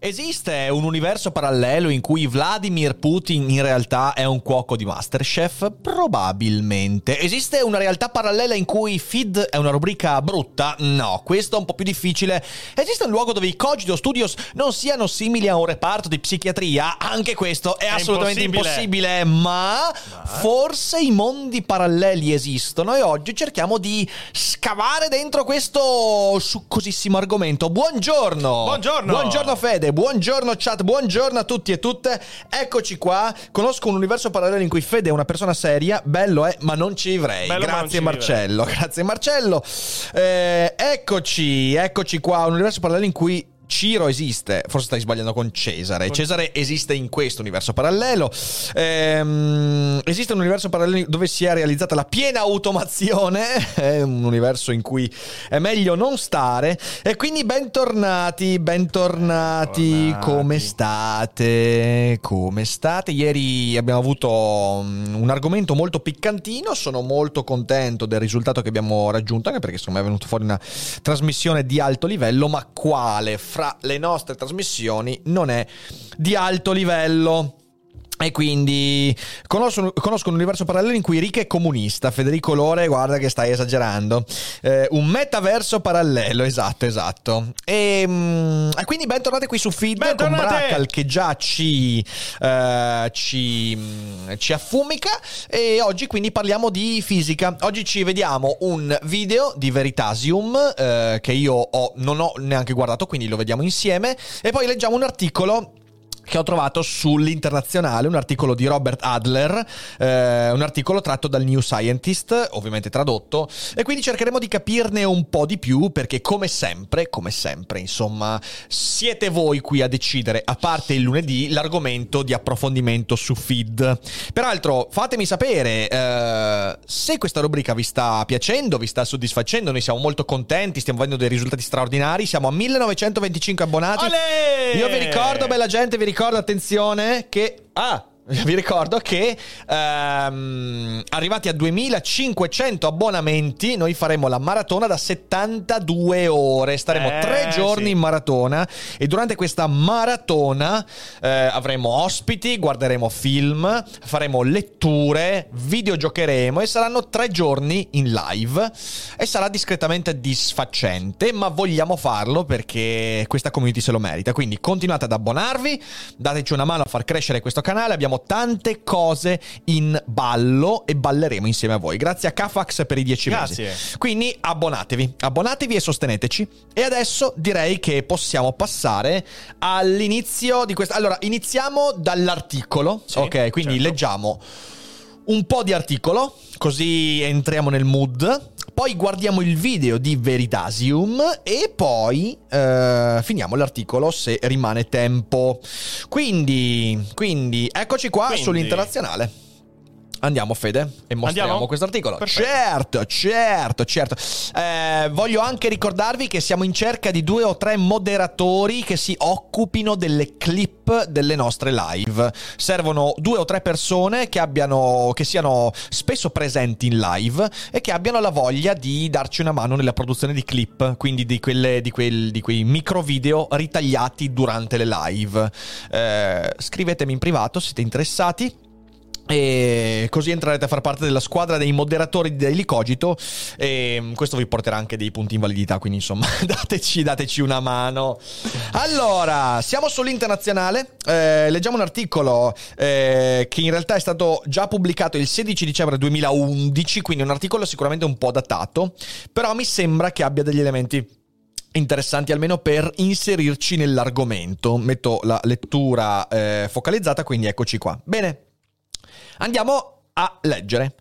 Esiste un universo parallelo in cui Vladimir Putin in realtà è un cuoco di Masterchef? Probabilmente. Esiste una realtà parallela in cui Feed è una rubrica brutta? No, questo è un po' più difficile. Esiste un luogo dove i Cogito Studios non siano simili a un reparto di psichiatria? Anche questo è, è assolutamente impossibile. impossibile, ma, ma forse i mondi paralleli esistono e oggi cerchiamo di scavare dentro questo succosissimo argomento. Buongiorno! Buongiorno! Buongiorno Fede! Buongiorno chat, buongiorno a tutti e tutte. Eccoci qua. Conosco un universo parallelo in cui Fede è una persona seria, bello è, ma non ci vivrei. Bello, Grazie Marcello, vivrei. grazie Marcello. Eh, eccoci, eccoci qua, un universo parallelo in cui Ciro esiste, forse stai sbagliando con Cesare. Cesare esiste in questo universo parallelo. Ehm, esiste un universo parallelo dove si è realizzata la piena automazione. È un universo in cui è meglio non stare. E quindi bentornati, bentornati. bentornati. Come state? Come state? Ieri abbiamo avuto mm, un argomento molto piccantino. Sono molto contento del risultato che abbiamo raggiunto, anche perché secondo me è venuto fuori una trasmissione di alto livello. Ma quale? fra le nostre trasmissioni non è di alto livello. E quindi conosco, conosco, un universo parallelo in cui Rick è comunista. Federico Lore, guarda che stai esagerando. Eh, un metaverso parallelo, esatto, esatto. E, mm, e quindi bentornati qui su Feed Bentornate! con Bracal che già ci, uh, ci, mm, ci, affumica. E oggi quindi parliamo di fisica. Oggi ci vediamo un video di Veritasium uh, che io ho, non ho neanche guardato, quindi lo vediamo insieme. E poi leggiamo un articolo che ho trovato sull'internazionale, un articolo di Robert Adler, eh, un articolo tratto dal New Scientist, ovviamente tradotto, e quindi cercheremo di capirne un po' di più perché come sempre, come sempre, insomma, siete voi qui a decidere, a parte il lunedì, l'argomento di approfondimento su feed. Peraltro, fatemi sapere eh, se questa rubrica vi sta piacendo, vi sta soddisfacendo, noi siamo molto contenti, stiamo avendo dei risultati straordinari, siamo a 1925 abbonati. Olè! Io vi ricordo, bella gente, vi ricordo ricordo, attenzione, che... Ah, vi ricordo che ehm, arrivati a 2500 abbonamenti noi faremo la maratona da 72 ore. Staremo eh, tre giorni sì. in maratona e durante questa maratona eh, avremo ospiti guarderemo film faremo letture videogiocheremo e saranno tre giorni in live. E sarà discretamente disfacente ma vogliamo farlo perché questa community se lo merita. Quindi continuate ad abbonarvi dateci una mano a far crescere questo canale. Abbiamo tante cose in ballo e balleremo insieme a voi. Grazie a Cafax per i 10 mesi. Quindi abbonatevi, abbonatevi e sosteneteci. E adesso direi che possiamo passare all'inizio di questa... Allora, iniziamo dall'articolo. Sì, ok, quindi certo. leggiamo un po' di articolo, così entriamo nel mood. Poi guardiamo il video di Veritasium e poi eh, finiamo l'articolo se rimane tempo. Quindi, quindi eccoci qua quindi. sull'internazionale. Andiamo Fede e mostriamo questo articolo. Certo, certo, certo. Eh, voglio anche ricordarvi che siamo in cerca di due o tre moderatori che si occupino delle clip delle nostre live. Servono due o tre persone che abbiano che siano spesso presenti in live e che abbiano la voglia di darci una mano nella produzione di clip, quindi di, quelle, di, quel, di quei micro video ritagliati durante le live. Eh, scrivetemi in privato se siete interessati e così entrerete a far parte della squadra dei moderatori di Daily Cogito e questo vi porterà anche dei punti in validità, quindi insomma dateci, dateci una mano. Allora, siamo sull'internazionale, eh, leggiamo un articolo eh, che in realtà è stato già pubblicato il 16 dicembre 2011, quindi un articolo sicuramente un po' datato, però mi sembra che abbia degli elementi interessanti almeno per inserirci nell'argomento. Metto la lettura eh, focalizzata, quindi eccoci qua. Bene, Andiamo a leggere.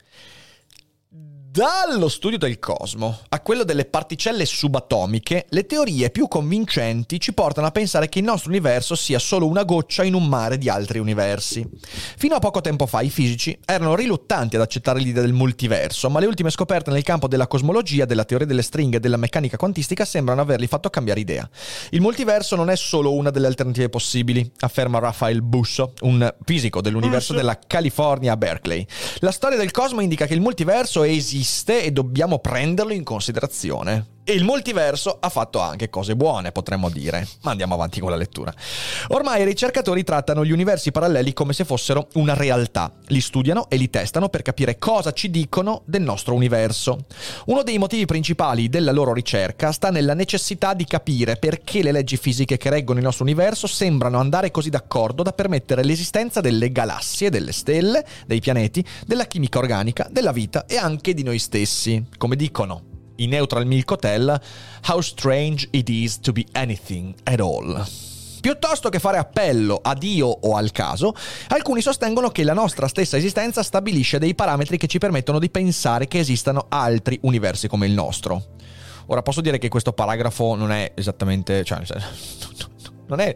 Dallo studio del cosmo a quello delle particelle subatomiche, le teorie più convincenti ci portano a pensare che il nostro universo sia solo una goccia in un mare di altri universi. Fino a poco tempo fa i fisici erano riluttanti ad accettare l'idea del multiverso, ma le ultime scoperte nel campo della cosmologia, della teoria delle stringhe e della meccanica quantistica sembrano averli fatto cambiare idea. Il multiverso non è solo una delle alternative possibili, afferma Rafael Busso, un fisico dell'universo della California a Berkeley. La storia del cosmo indica che il multiverso esiste esiste e dobbiamo prenderlo in considerazione. E il multiverso ha fatto anche cose buone, potremmo dire. Ma andiamo avanti con la lettura. Ormai i ricercatori trattano gli universi paralleli come se fossero una realtà. Li studiano e li testano per capire cosa ci dicono del nostro universo. Uno dei motivi principali della loro ricerca sta nella necessità di capire perché le leggi fisiche che reggono il nostro universo sembrano andare così d'accordo da permettere l'esistenza delle galassie, delle stelle, dei pianeti, della chimica organica, della vita e anche di noi stessi. Come dicono i Neutral Milk Hotel, How Strange It Is to Be Anything at All. Piuttosto che fare appello a Dio o al caso, alcuni sostengono che la nostra stessa esistenza stabilisce dei parametri che ci permettono di pensare che esistano altri universi come il nostro. Ora posso dire che questo paragrafo non è esattamente, cioè, non è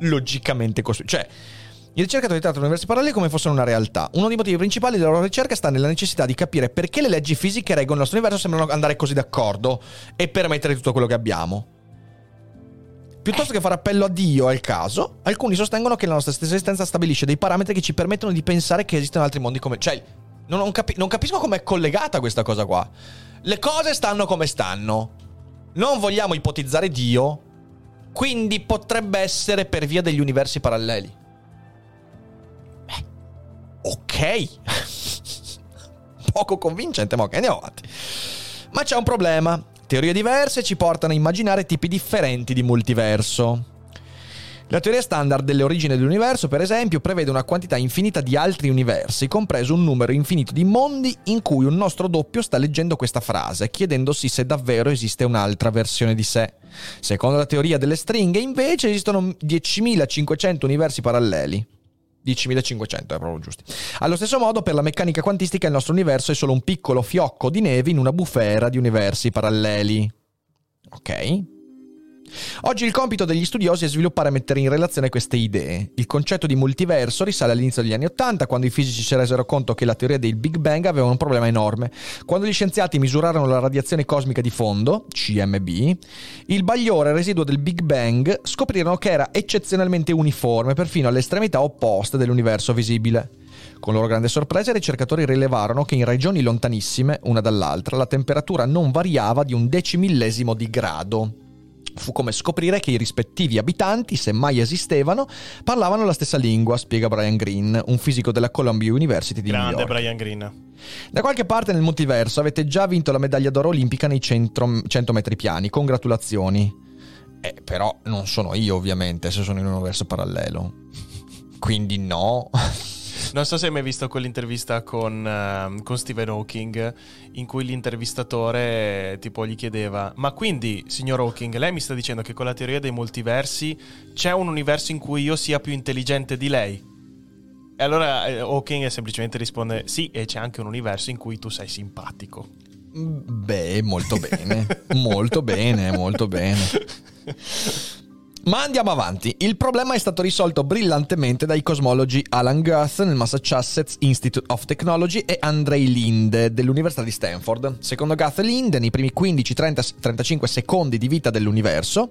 logicamente costruito, cioè i ricercatori trattano universi paralleli come fossero una realtà. Uno dei motivi principali della loro ricerca sta nella necessità di capire perché le leggi fisiche che reggono il nostro universo sembrano andare così d'accordo e permettere tutto quello che abbiamo. Piuttosto che fare appello a Dio al caso, alcuni sostengono che la nostra stessa esistenza stabilisce dei parametri che ci permettono di pensare che esistono altri mondi come... Cioè, non, non, capi- non capisco com'è collegata questa cosa qua. Le cose stanno come stanno. Non vogliamo ipotizzare Dio, quindi potrebbe essere per via degli universi paralleli ok. Poco convincente, ma ok, andiamo avanti. Ma c'è un problema. Teorie diverse ci portano a immaginare tipi differenti di multiverso. La teoria standard delle origini dell'universo, per esempio, prevede una quantità infinita di altri universi, compreso un numero infinito di mondi in cui un nostro doppio sta leggendo questa frase, chiedendosi se davvero esiste un'altra versione di sé. Secondo la teoria delle stringhe, invece, esistono 10.500 universi paralleli. 10.500 è proprio giusti. Allo stesso modo, per la meccanica quantistica, il nostro universo è solo un piccolo fiocco di neve in una bufera di universi paralleli. Ok? Oggi il compito degli studiosi è sviluppare e mettere in relazione queste idee. Il concetto di multiverso risale all'inizio degli anni Ottanta, quando i fisici si resero conto che la teoria del Big Bang aveva un problema enorme. Quando gli scienziati misurarono la radiazione cosmica di fondo, CMB, il bagliore residuo del Big Bang scoprirono che era eccezionalmente uniforme, perfino alle estremità opposte dell'universo visibile. Con loro grande sorpresa i ricercatori rilevarono che in regioni lontanissime, una dall'altra, la temperatura non variava di un decimillesimo di grado fu come scoprire che i rispettivi abitanti, se mai esistevano, parlavano la stessa lingua, spiega Brian Green, un fisico della Columbia University di Grande New York. Brian Green. Da qualche parte nel multiverso avete già vinto la medaglia d'oro olimpica nei 100, 100 metri piani, congratulazioni. Eh, però non sono io ovviamente, se sono in un universo parallelo. Quindi no. Non so se hai mai visto quell'intervista con, uh, con, Stephen Hawking in cui l'intervistatore tipo gli chiedeva ma quindi signor Hawking lei mi sta dicendo che con la teoria dei multiversi c'è un universo in cui io sia più intelligente di lei? E allora eh, Hawking semplicemente risponde sì e c'è anche un universo in cui tu sei simpatico. Beh, molto bene, molto bene, molto bene. Ma andiamo avanti. Il problema è stato risolto brillantemente dai cosmologi Alan Guth nel Massachusetts Institute of Technology e Andrei Linde dell'Università di Stanford. Secondo Guth e Linde, nei primi 15-35 secondi di vita dell'universo,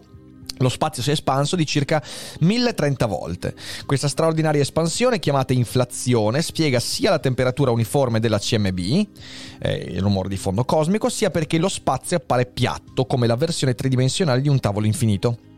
lo spazio si è espanso di circa 1030 volte. Questa straordinaria espansione, chiamata inflazione, spiega sia la temperatura uniforme della CMB, eh, il rumore di fondo cosmico, sia perché lo spazio appare piatto, come la versione tridimensionale di un tavolo infinito.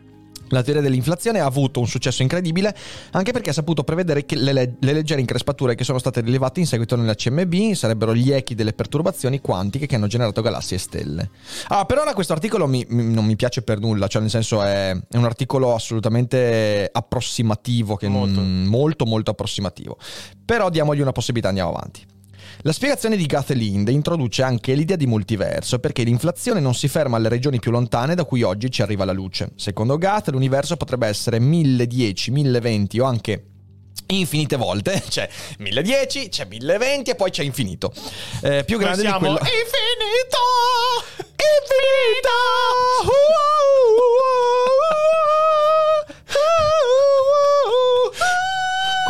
La teoria dell'inflazione ha avuto un successo incredibile anche perché ha saputo prevedere che le, le, le, leggere increspature che sono state rilevate in seguito nella CMB sarebbero gli echi delle perturbazioni quantiche che hanno generato galassie e stelle. Ah, per ora questo articolo mi, mi, non mi piace per nulla, cioè nel senso è, è un articolo assolutamente approssimativo, che molto. Non, molto molto approssimativo. Però diamogli una possibilità, andiamo avanti. La spiegazione di Gath introduce anche l'idea di multiverso, perché l'inflazione non si ferma alle regioni più lontane da cui oggi ci arriva la luce. Secondo Gath, l'universo potrebbe essere 1010, 1020 o anche infinite volte. C'è 1010, c'è 1020 e poi c'è infinito. Eh, più Noi grande di siamo quello. infinito!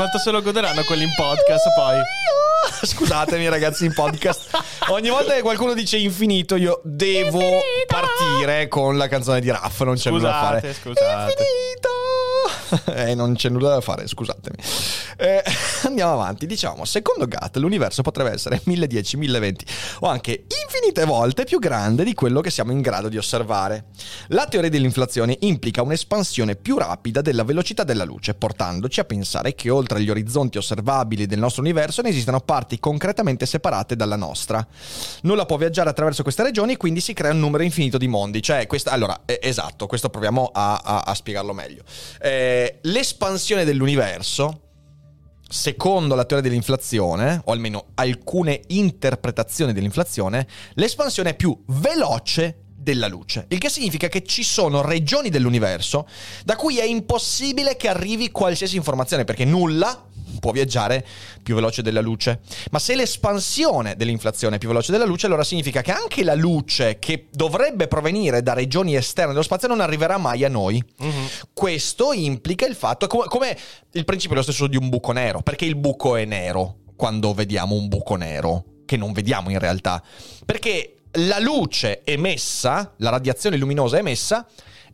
Quanto se lo goderanno quelli in podcast poi? Scusatemi ragazzi in podcast. Ogni volta che qualcuno dice infinito io devo partire con la canzone di Raff, non c'è nulla da fare. Scusate, scusate. Infinito! Eh, non c'è nulla da fare, scusatemi. Eh, andiamo avanti. Diciamo, secondo Gatt, l'universo potrebbe essere 1010, 1020 o anche infinite volte più grande di quello che siamo in grado di osservare. La teoria dell'inflazione implica un'espansione più rapida della velocità della luce, portandoci a pensare che oltre agli orizzonti osservabili del nostro universo ne esistano parti concretamente separate dalla nostra. Nulla può viaggiare attraverso queste regioni, quindi si crea un numero infinito di mondi. Cioè, questa, allora, eh, esatto, questo proviamo a, a- a spiegarlo meglio. Eh, l'espansione dell'universo, secondo la teoria dell'inflazione, o almeno alcune interpretazioni dell'inflazione, l'espansione è più veloce della luce, il che significa che ci sono regioni dell'universo da cui è impossibile che arrivi qualsiasi informazione, perché nulla può viaggiare più veloce della luce. Ma se l'espansione dell'inflazione è più veloce della luce, allora significa che anche la luce che dovrebbe provenire da regioni esterne dello spazio non arriverà mai a noi. Questo implica il fatto, come, come il principio è lo stesso di un buco nero, perché il buco è nero quando vediamo un buco nero, che non vediamo in realtà, perché la luce emessa, la radiazione luminosa emessa,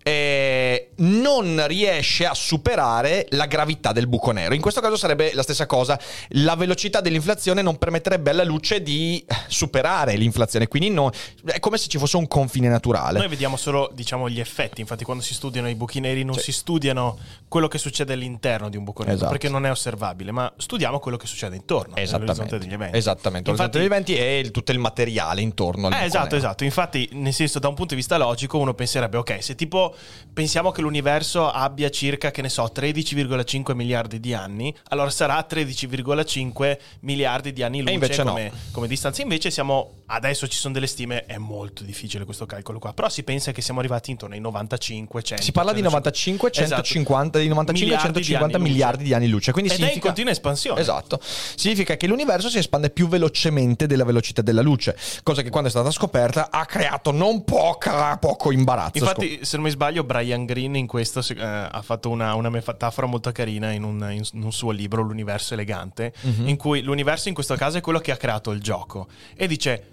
eh, non riesce a superare la gravità del buco nero. In questo caso sarebbe la stessa cosa. La velocità dell'inflazione non permetterebbe alla luce di superare l'inflazione, quindi no- è come se ci fosse un confine naturale. Noi vediamo solo, diciamo, gli effetti. Infatti, quando si studiano i buchi neri, non si studiano quello che succede all'interno di un buco nero, Esatto. perché non è osservabile, ma studiamo quello che succede intorno, Esattamente, degli eventi. esattamente. Infatti, L'orizzonte degli eventi e il- tutto il materiale intorno al Eh, buco esatto, nero. esatto. Infatti, nel senso, da un punto di vista logico, uno penserebbe, ok, se tipo pensiamo che l'universo abbia circa, che ne so, 13,5 miliardi di anni, allora sarà 13,5 miliardi di anni luce invece no. come, come distanza. Invece siamo, adesso ci sono delle stime, è molto difficile questo calcolo qua, però si pensa che siamo arrivati intorno ai 95, 100. Si parla di 95, 150, di 95, Miliardi di 150 anni luce. miliardi di anni luce. Quindi Ed è significa... in continua espansione. Esatto. Significa che l'universo si espande più velocemente della velocità della luce, cosa che quando è stata scoperta ha creato non poca, poco imbarazzo. Infatti, se non mi sbaglio, Brian Greene in questo eh, ha fatto una, una metafora molto carina in un, in un suo libro, L'universo elegante, Mhm. in cui l'universo in questo caso è quello che ha creato il gioco. E dice.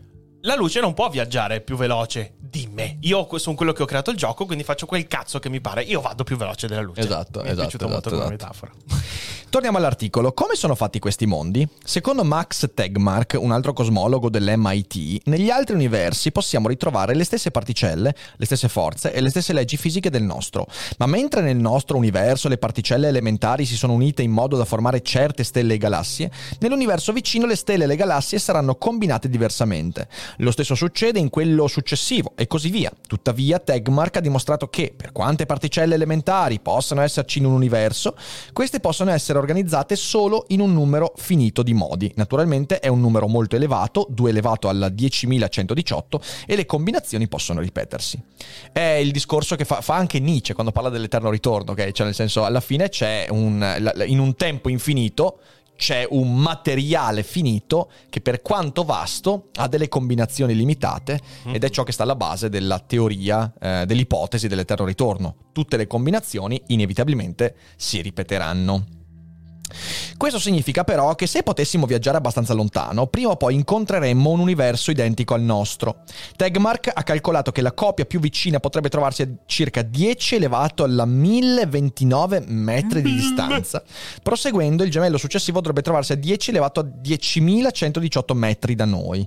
La luce non può viaggiare più veloce di me. Io sono quello che ho creato il gioco, quindi faccio quel cazzo che mi pare. Io vado più veloce della luce. Esatto, mi è esatto, piaciuta molto esatto, come esatto. metafora. Torniamo all'articolo. Come sono fatti questi mondi? Secondo Max Tegmark, un altro cosmologo dell'MIT, negli altri universi possiamo ritrovare le stesse particelle, le stesse forze e le stesse leggi fisiche del nostro. Ma mentre nel nostro universo le particelle elementari si sono unite in modo da formare certe stelle e galassie, nell'universo vicino le stelle e le galassie saranno combinate diversamente. Lo stesso succede in quello successivo e così via. Tuttavia, Tegmark ha dimostrato che, per quante particelle elementari possano esserci in un universo, queste possono essere organizzate solo in un numero finito di modi. Naturalmente è un numero molto elevato, 2 elevato alla 10.118, e le combinazioni possono ripetersi. È il discorso che fa, fa anche Nietzsche quando parla dell'eterno ritorno, ok? Cioè nel senso, alla fine c'è un... in un tempo infinito c'è un materiale finito che per quanto vasto ha delle combinazioni limitate ed è ciò che sta alla base della teoria, eh, dell'ipotesi dell'eterno ritorno. Tutte le combinazioni inevitabilmente si ripeteranno. Questo significa però che se potessimo viaggiare abbastanza lontano, prima o poi incontreremmo un universo identico al nostro. Tegmark ha calcolato che la copia più vicina potrebbe trovarsi a circa 10 elevato alla 1029 metri di distanza. Proseguendo, il gemello successivo dovrebbe trovarsi a 10 elevato a 10.118 metri da noi.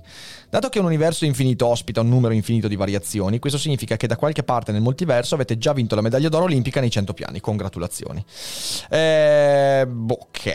Dato che un universo infinito ospita un numero infinito di variazioni, questo significa che da qualche parte nel multiverso avete già vinto la medaglia d'oro olimpica nei 100 piani. Congratulazioni. Eh, ok.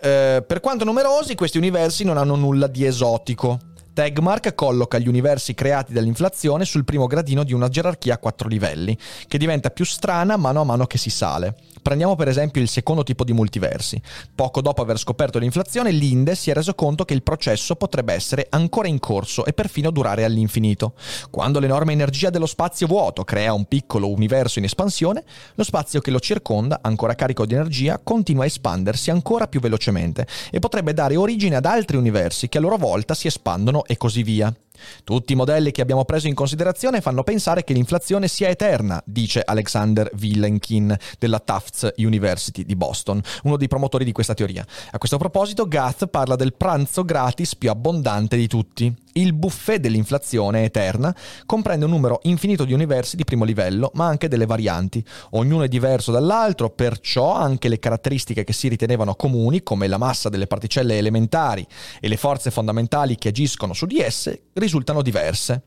Eh, per quanto numerosi, questi universi non hanno nulla di esotico. Tegmark colloca gli universi creati dall'inflazione sul primo gradino di una gerarchia a quattro livelli, che diventa più strana mano a mano che si sale. Prendiamo per esempio il secondo tipo di multiversi. Poco dopo aver scoperto l'inflazione, l'Inde si è reso conto che il processo potrebbe essere ancora in corso e perfino durare all'infinito. Quando l'enorme energia dello spazio vuoto crea un piccolo universo in espansione, lo spazio che lo circonda, ancora carico di energia, continua a espandersi ancora più velocemente e potrebbe dare origine ad altri universi che a loro volta si espandono e così via. Tutti i modelli che abbiamo preso in considerazione fanno pensare che l'inflazione sia eterna, dice Alexander Willenkin della Tufts University di Boston, uno dei promotori di questa teoria. A questo proposito, Gath parla del pranzo gratis più abbondante di tutti. Il buffet dell'inflazione eterna comprende un numero infinito di universi di primo livello, ma anche delle varianti. Ognuno è diverso dall'altro, perciò anche le caratteristiche che si ritenevano comuni, come la massa delle particelle elementari e le forze fondamentali che agiscono su di esse, risultano diverse.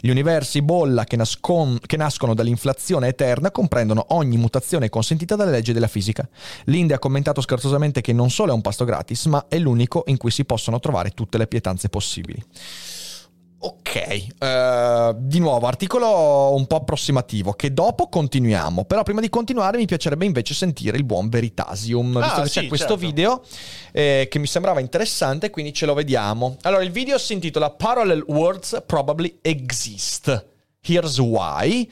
Gli universi bolla che, nascon- che, nascono dall'inflazione eterna comprendono ogni mutazione consentita dalle leggi della fisica. L'Inde ha commentato scherzosamente che non solo è un pasto gratis, ma è l'unico in cui si possono trovare tutte le pietanze possibili. Ok, uh, di nuovo articolo un po' approssimativo che dopo continuiamo, però prima di continuare mi piacerebbe invece sentire il buon Veritasium, ah, visto che sì, c'è questo certo. video eh, che mi sembrava interessante, quindi ce lo vediamo. Allora, il video si intitola Parallel Worlds Probably Exist. Here's Why.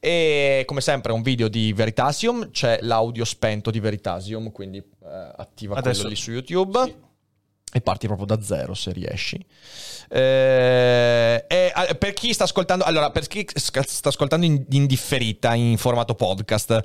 E come sempre è un video di Veritasium, c'è l'audio spento di Veritasium, quindi eh, attiva Adesso, quello lì su YouTube. Sì e parti proprio da zero se riesci. Eh, e, per chi sta ascoltando, allora, per chi sta ascoltando in, in, differita in formato podcast,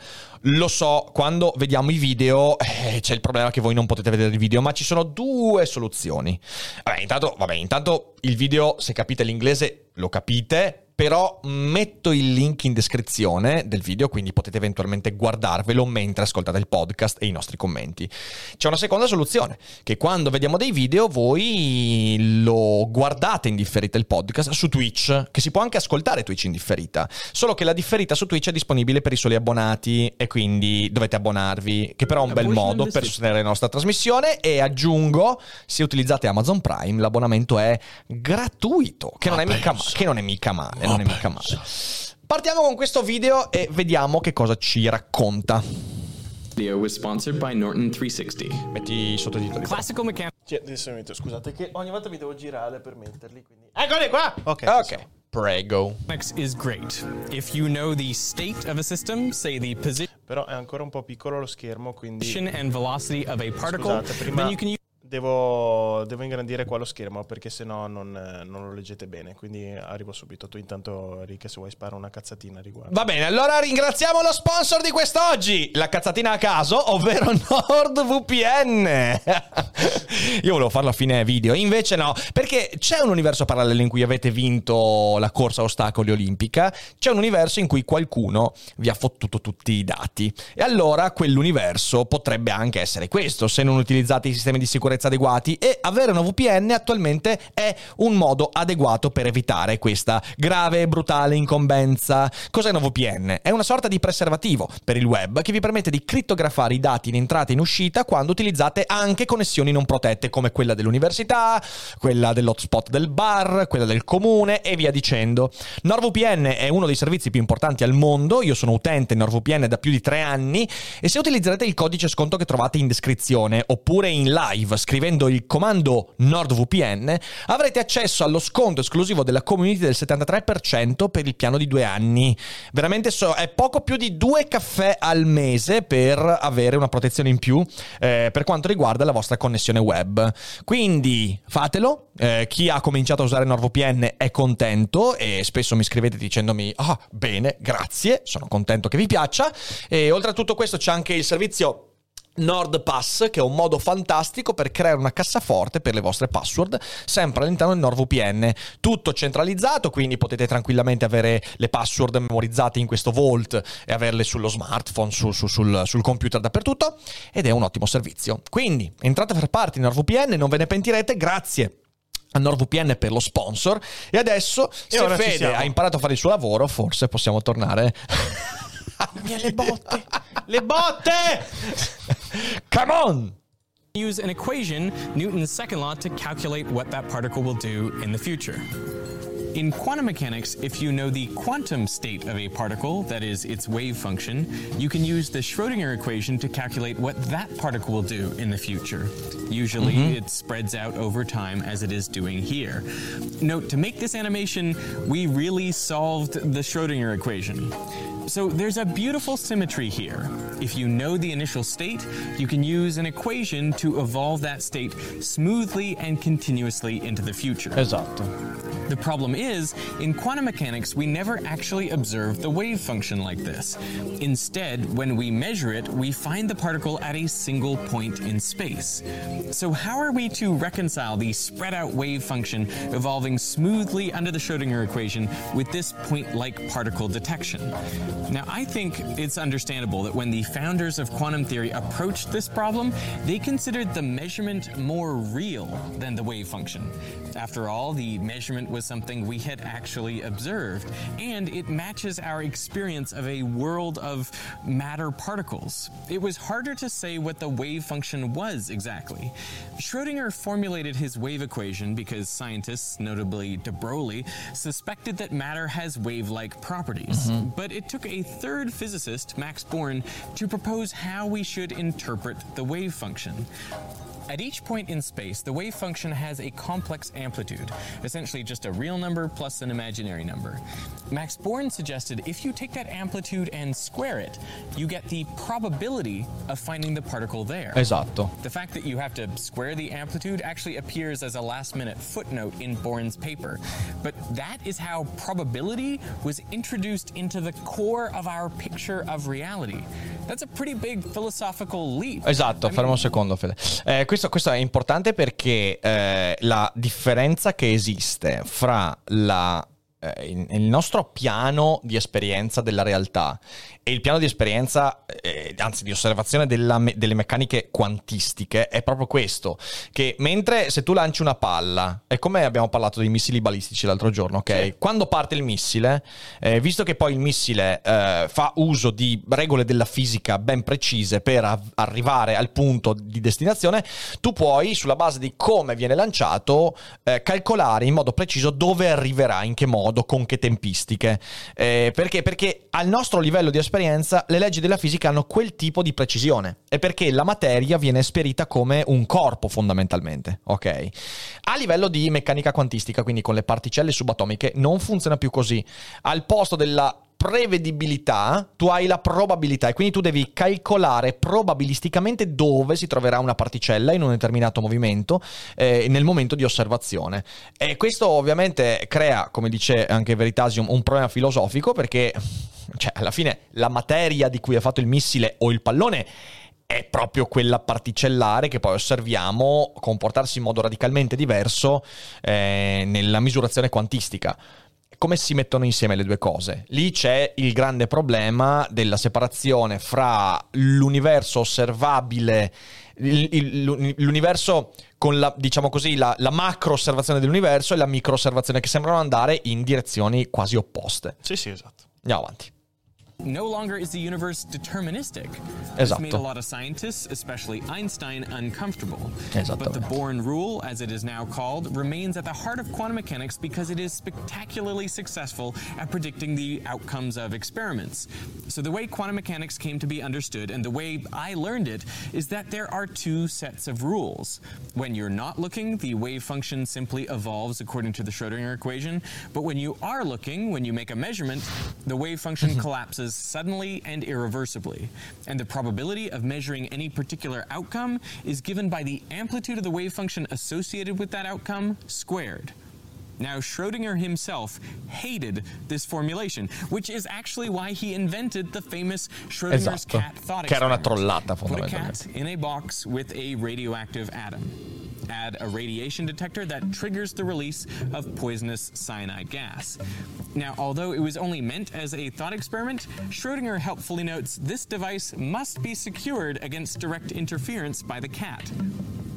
lo so, quando vediamo i video eh, c'è il problema che voi non potete vedere il video, ma ci sono due soluzioni. Vabbè, intanto, vabbè, intanto il video, se capite l'inglese, lo capite però metto il link in descrizione del video, quindi potete eventualmente guardarvelo mentre ascoltate il podcast e i nostri commenti. C'è una seconda soluzione, che quando vediamo dei video voi lo guardate in differita il podcast su Twitch, che si può anche ascoltare Twitch in differita, solo che la differita su Twitch è disponibile per i soli abbonati e quindi dovete abbonarvi, che però è un bel modo per sostenere la nostra trasmissione e aggiungo, se utilizzate Amazon Prime l'abbonamento è gratuito, che non, è mica, che non è mica male non è mica male. Partiamo con questo video e vediamo che cosa ci racconta. Video was sponsored by Norton 360. Metti i sottotitoli. Classical. Cioè, adesso metto, scusate che ogni volta mi devo girare per metterli, quindi... Eccoli qua! Ok. Ok. Prego. is great. If you know the state of a system, say the position Però è ancora un po' piccolo lo schermo, quindi and velocity of a particle, Scusate, prima... then you can use Devo, devo, ingrandire qua lo schermo perché sennò non, non lo leggete bene. Quindi arrivo subito. Tu intanto, Rick, se vuoi spara una cazzatina riguardo. Va bene, allora ringraziamo lo sponsor di quest'oggi, la cazzatina a caso, ovvero NordVPN. Io volevo farlo a fine video, invece no, perché c'è un universo parallelo in cui avete vinto la corsa ostacoli olimpica, c'è un universo in cui qualcuno vi ha fottuto tutti i dati. E allora quell'universo potrebbe anche essere questo, se non utilizzate i sistemi di sicurezza sicurezza adeguati e avere una VPN attualmente è un modo adeguato per evitare questa grave e brutale incombenza. Cos'è una VPN? È una sorta di preservativo per il web che vi permette di crittografare i dati in entrata e in uscita quando utilizzate anche connessioni non protette come quella dell'università, quella dell'hotspot del bar, quella del comune e via dicendo. NordVPN è uno dei servizi più importanti al mondo, io sono utente NordVPN da più di tre anni e se utilizzerete il codice sconto che trovate in descrizione oppure in live scrivendo il comando NordVPN, avrete accesso allo sconto esclusivo della community del 73% per il piano di due anni. Veramente so, è poco più di due caffè al mese per avere una protezione in più eh, per quanto riguarda la vostra connessione web. Quindi fatelo. Eh, chi ha cominciato a usare NordVPN è contento e spesso mi scrivete dicendomi ah bene, grazie, sono contento che vi piaccia. E oltre a tutto questo c'è anche il servizio NordPass, che è un modo fantastico per creare una cassaforte per le vostre password, sempre all'interno del NordVPN. Tutto centralizzato, quindi potete tranquillamente avere le password memorizzate in questo Vault e averle sullo smartphone, su, su, sul, sul, computer dappertutto, ed è un ottimo servizio. Quindi entrate a far parte di NordVPN, non ve ne pentirete, grazie a NordVPN per lo sponsor. E adesso, se Fede ha imparato a fare il suo lavoro, forse possiamo tornare... Mia, le botte! le botte! Come on! use an equation, Newton's second law, to calculate what that particle will do in the future. In quantum mechanics, if you know the quantum state of a particle, that is, its wave function, you can use the Schrodinger equation to calculate what that particle will do in the future. Usually, mm-hmm. it spreads out over time as it is doing here. Note, to make this animation, we really solved the Schrodinger equation. So there's a beautiful symmetry here. If you know the initial state, you can use an equation to evolve that state smoothly and continuously into the future. Esatto. The problem is, in quantum mechanics, we never actually observe the wave function like this. Instead, when we measure it, we find the particle at a single point in space. So, how are we to reconcile the spread out wave function evolving smoothly under the Schrodinger equation with this point like particle detection? Now, I think it's understandable that when the founders of quantum theory approached this problem, they considered the measurement more real than the wave function. After all, the measurement was something we had actually observed, and it matches our experience of a world of matter particles. It was harder to say what the wave function was exactly. Schrodinger formulated his wave equation because scientists, notably de Broglie, suspected that matter has wave like properties. Mm-hmm. But it took a third physicist, Max Born, to propose how we should interpret the wave function. At each point in space, the wave function has a complex amplitude, essentially just a real number plus an imaginary number. Max Born suggested if you take that amplitude and square it, you get the probability of finding the particle there. Esatto. The fact that you have to square the amplitude actually appears as a last minute footnote in Born's paper. But that is how probability was introduced into the core of our picture of reality. That's a pretty big philosophical leap. Esatto, I mean, fermo un secondo, Fede. Eh, questo, questo è importante perché eh, la differenza che esiste fra la, eh, il nostro piano di esperienza della realtà e il piano di esperienza, eh, anzi di osservazione me- delle meccaniche quantistiche è proprio questo, che mentre se tu lanci una palla, è come abbiamo parlato dei missili balistici l'altro giorno, ok? Quando parte il missile, eh, visto che poi il missile eh, fa uso di regole della fisica ben precise per av- arrivare al punto di destinazione, tu puoi, sulla base di come viene lanciato, eh, calcolare in modo preciso dove arriverà, in che modo, con che tempistiche. Eh, perché? Perché al nostro livello di esperienza le leggi della fisica hanno quel tipo di precisione e perché la materia viene esperita come un corpo fondamentalmente, ok? A livello di meccanica quantistica, quindi con le particelle subatomiche, non funziona più così. Al posto della prevedibilità, tu hai la probabilità e quindi tu devi calcolare probabilisticamente dove si troverà una particella in un determinato movimento eh, nel momento di osservazione. E questo ovviamente crea, come dice anche Veritasium, un problema filosofico perché cioè, alla fine la materia di cui è fatto il missile o il pallone è proprio quella particellare che poi osserviamo comportarsi in modo radicalmente diverso eh, nella misurazione quantistica come si mettono insieme le due cose? Lì c'è il grande problema della separazione fra l'universo osservabile, il- il- l'universo con la, diciamo così, la, la macro osservazione dell'universo e la micro osservazione che sembrano andare in direzioni quasi opposte. Sì, sì, esatto. Andiamo avanti. No longer is the universe deterministic. This Esatto. made a lot of scientists, especially Einstein, uncomfortable. But the Born rule, as it is now called, remains at the heart of quantum mechanics because it is spectacularly successful at predicting the outcomes of experiments. So the way quantum mechanics came to be understood and the way I learned it is that there are two sets of rules. When you're not looking, the wave function simply evolves according to the Schrodinger equation, but when you are looking, when you make a measurement, the wave function mm-hmm. collapses suddenly and irreversibly. And the probability of measuring any particular outcome is given by the amplitude of the wave function associated with that outcome squared. Now, Schrodinger himself hated this formulation, which is actually why he invented the famous Schrodinger's Esatto. cat thought Che era una experiment. trollata, Put a cat in a box with a radioactive atom. Add a radiation detector that triggers the release of poisonous cyanide gas. Now, although it was only meant as a thought experiment, Schrodinger helpfully notes this device must be secured against direct interference by the cat.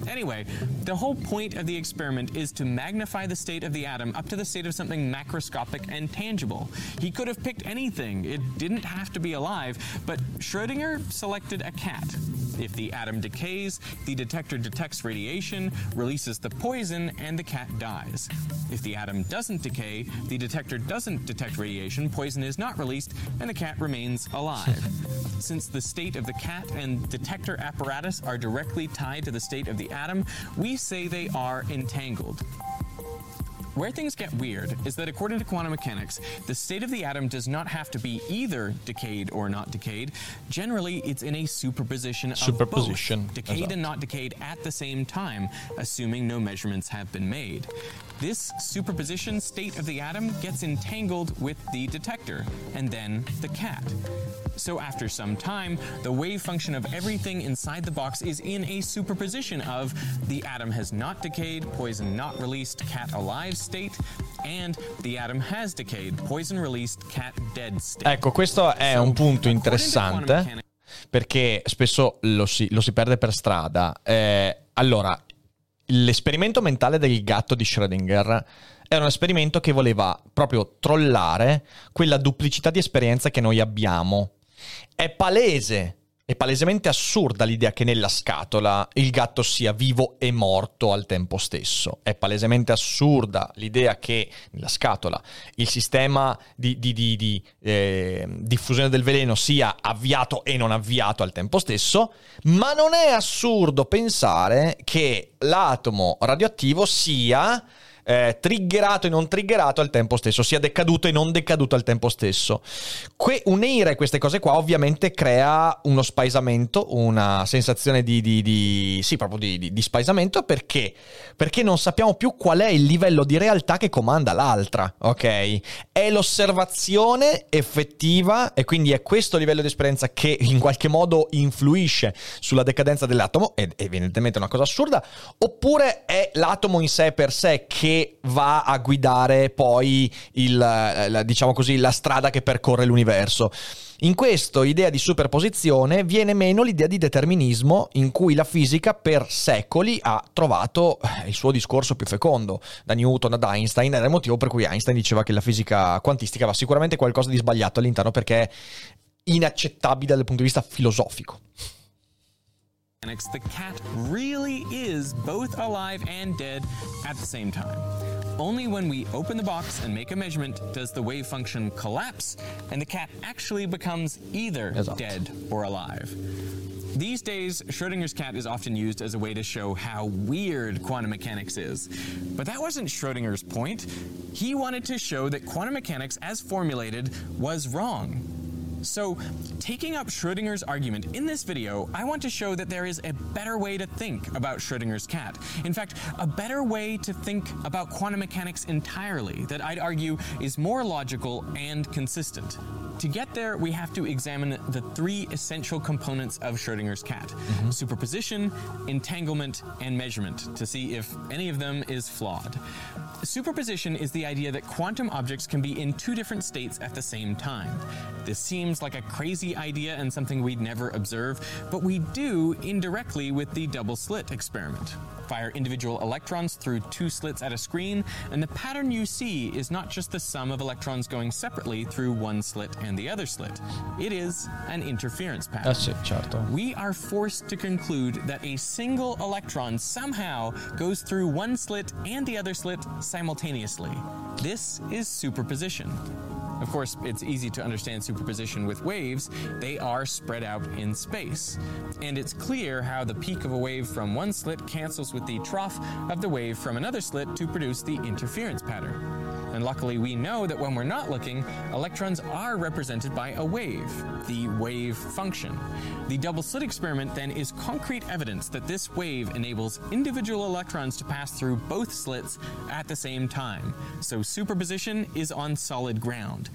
Anyway, the whole point of the experiment is to magnify the state of the atom up to the state of something macroscopic and tangible. He could have picked anything, it didn't have to be alive, but Schrodinger selected a cat. If the atom decays, the detector detects radiation, releases the poison, and the cat dies. If the atom doesn't decay, the detector doesn't detect radiation, poison is not released, and the cat remains alive. Since the state of the cat and detector apparatus are directly tied to the state of the atom, we say they are entangled. Where things get weird is that according to quantum mechanics, the state of the atom does not have to be either decayed or not decayed. Generally, it's in a superposition of both, decayed and not decayed at the same time, assuming no measurements have been made. This superposition state of the atom gets entangled with the detector and then the cat. So after some time, the wave function of everything inside the box is in a superposition of the atom has not decayed, poison not released, cat alive state, and the atom has decayed, poison released, cat dead state. Ecco, questo è un punto interessante perché spesso lo si, lo si perde per strada. Eh, allora, l'esperimento mentale del gatto di Schrödinger era un esperimento che voleva proprio trollare quella duplicità di esperienza che noi abbiamo. È palese, è palesemente assurda l'idea che nella scatola il gatto sia vivo e morto al tempo stesso. È palesemente assurda l'idea che nella scatola il sistema di, di- di- di, eh, diffusione del veleno sia avviato e non avviato al tempo stesso, ma non è assurdo pensare che l'atomo radioattivo sia eh, triggerato e non triggerato al tempo stesso, sia decaduto e non decaduto al tempo stesso. Que- unire queste cose qua ovviamente crea uno spaesamento, una sensazione di, di- di- sì, proprio di, di- spaesamento perché? Perché non sappiamo più qual è il livello di realtà che comanda l'altra, ok? È l'osservazione effettiva e quindi è questo livello di esperienza che in qualche modo influisce sulla decadenza dell'atomo, ed è evidentemente una cosa assurda, oppure è l'atomo in sé per sé che va a guidare poi il, eh, la, diciamo così, la strada che percorre l'universo. In questa idea di superposizione viene meno l'idea di determinismo in cui la fisica per secoli ha trovato eh, il suo discorso più fecondo, da Newton ad Einstein, era il motivo per cui Einstein diceva che la fisica quantistica aveva sicuramente qualcosa di sbagliato all'interno perché è inaccettabile dal punto di vista filosofico. The cat really is both alive and dead at the same time. Only when we open the box and make a measurement does the wave function collapse and the cat actually becomes either dead or alive. These days, Schrodinger's cat is often used as a way to show how weird quantum mechanics is. But that wasn't Schrodinger's point. He wanted to show that quantum mechanics, as formulated, was wrong. So, taking up Schrodinger's argument in this video, I want to show that there is a better way to think about Schrodinger's cat. In fact, a better way to think about quantum mechanics entirely that I'd argue is more logical and consistent. To get there, we have to examine the three essential components of Schrodinger's cat mm-hmm. superposition, entanglement, and measurement to see if any of them is flawed. Superposition is the idea that quantum objects can be in two different states at the same time. This seems like a crazy idea and something we'd never observe, but we do indirectly with the double slit experiment. Fire individual electrons through two slits at a screen, and the pattern you see is not just the sum of electrons going separately through one slit and the other slit. It is an interference pattern. We are forced to conclude that a single electron somehow goes through one slit and the other slit simultaneously. This is superposition. Of course, it's easy to understand superposition with waves. They are spread out in space. And it's clear how the peak of a wave from one slit cancels with the trough of the wave from another slit to produce the interference pattern. And luckily, we know that when we're not looking, electrons are represented by a wave, the wave function. The double slit experiment then is concrete evidence that this wave enables individual electrons to pass through both slits at the same time. So superposition is on solid ground.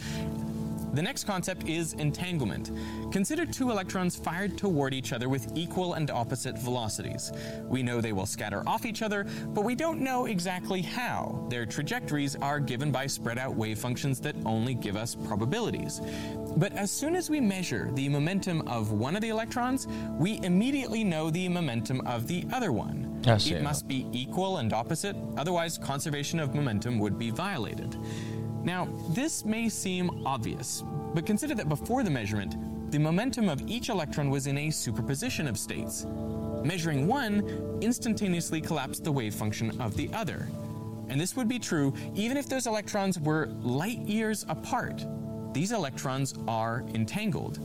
The next concept is entanglement. Consider two electrons fired toward each other with equal and opposite velocities. We know they will scatter off each other, but we don't know exactly how. Their trajectories are given by spread out wave functions that only give us probabilities. But as soon as we measure the momentum of one of the electrons, we immediately know the momentum of the other one. It must be equal and opposite, otherwise, conservation of momentum would be violated. Now, this may seem obvious, but consider that before the measurement, the momentum of each electron was in a superposition of states. Measuring one instantaneously collapsed the wave function of the other. And this would be true even if those electrons were light years apart. These electrons are entangled.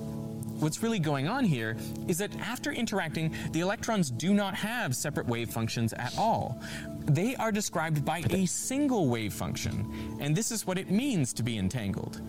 What's really going on here is that after interacting, the electrons do not have separate wave functions at all. They are described by a single wave function, and this is what it means to be entangled.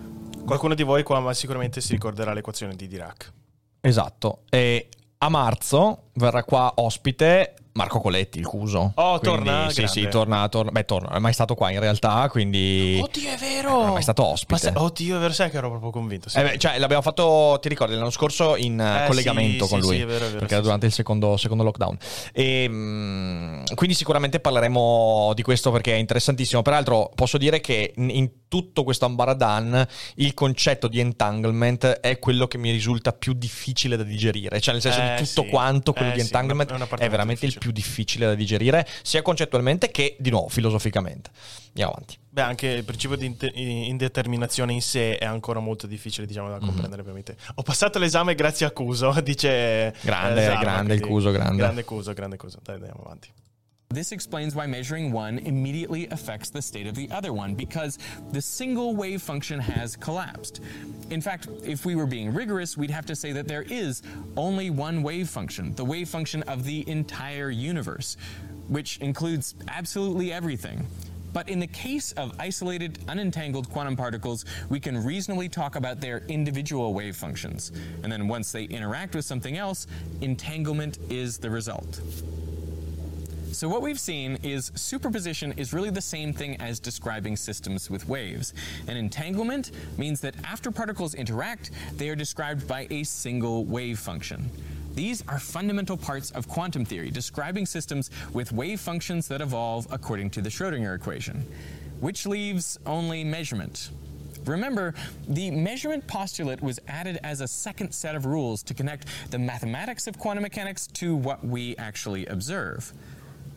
Qualcuno di voi qua sicuramente si ricorderà l'equazione di Dirac. Esatto. E a marzo verrà qua ospite Marco Coletti, il Cuso. Oh, Quindi, torna? Sì, Grande. sì, torna, torna. Beh, torna. Non è mai stato qua in realtà, quindi... Oddio, è vero! Non è mai stato ospite. Ma oddio, è vero, sai che ero proprio convinto. sì. Eh beh, cioè, l'abbiamo fatto, ti ricordi, l'anno scorso in eh, Eh, collegamento sì, con sì, lui, sì, è vero, è vero, perché era durante il secondo, secondo lockdown. E, mm, quindi sicuramente parleremo di questo perché è interessantissimo. Peraltro posso dire che in, tutto questo ambaradan il concetto di entanglement è quello che mi risulta più difficile da digerire. Cioè, nel senso Eh, di tutto quanto quello Eh, di entanglement è veramente il difficile. Più difficile da digerire, sia concettualmente che, di nuovo, filosoficamente. Andiamo avanti. Beh, anche il principio di indeterminazione in sé è ancora molto difficile, diciamo, Mhm. da comprendere per me. Ho passato l'esame grazie a Cuso, dice... Grande, eh, Zarma, grande il Cuso, grande. Grande Cuso, grande Cuso. Dai, andiamo avanti. This explains why measuring one immediately affects the state of the other one, because the single wave function has collapsed. In fact, if we were being rigorous, we'd have to say that there is only one wave function, the wave function of the entire universe, which includes absolutely everything. But in the case of isolated, unentangled quantum particles, we can reasonably talk about their individual wave functions. And then once they interact with something else, entanglement is the result. So, what we've seen is superposition is really the same thing as describing systems with waves. And entanglement means that after particles interact, they are described by a single wave function. These are fundamental parts of quantum theory, describing systems with wave functions that evolve according to the Schrodinger equation, which leaves only measurement. Remember, the measurement postulate was added as a second set of rules to connect the mathematics of quantum mechanics to what we actually observe.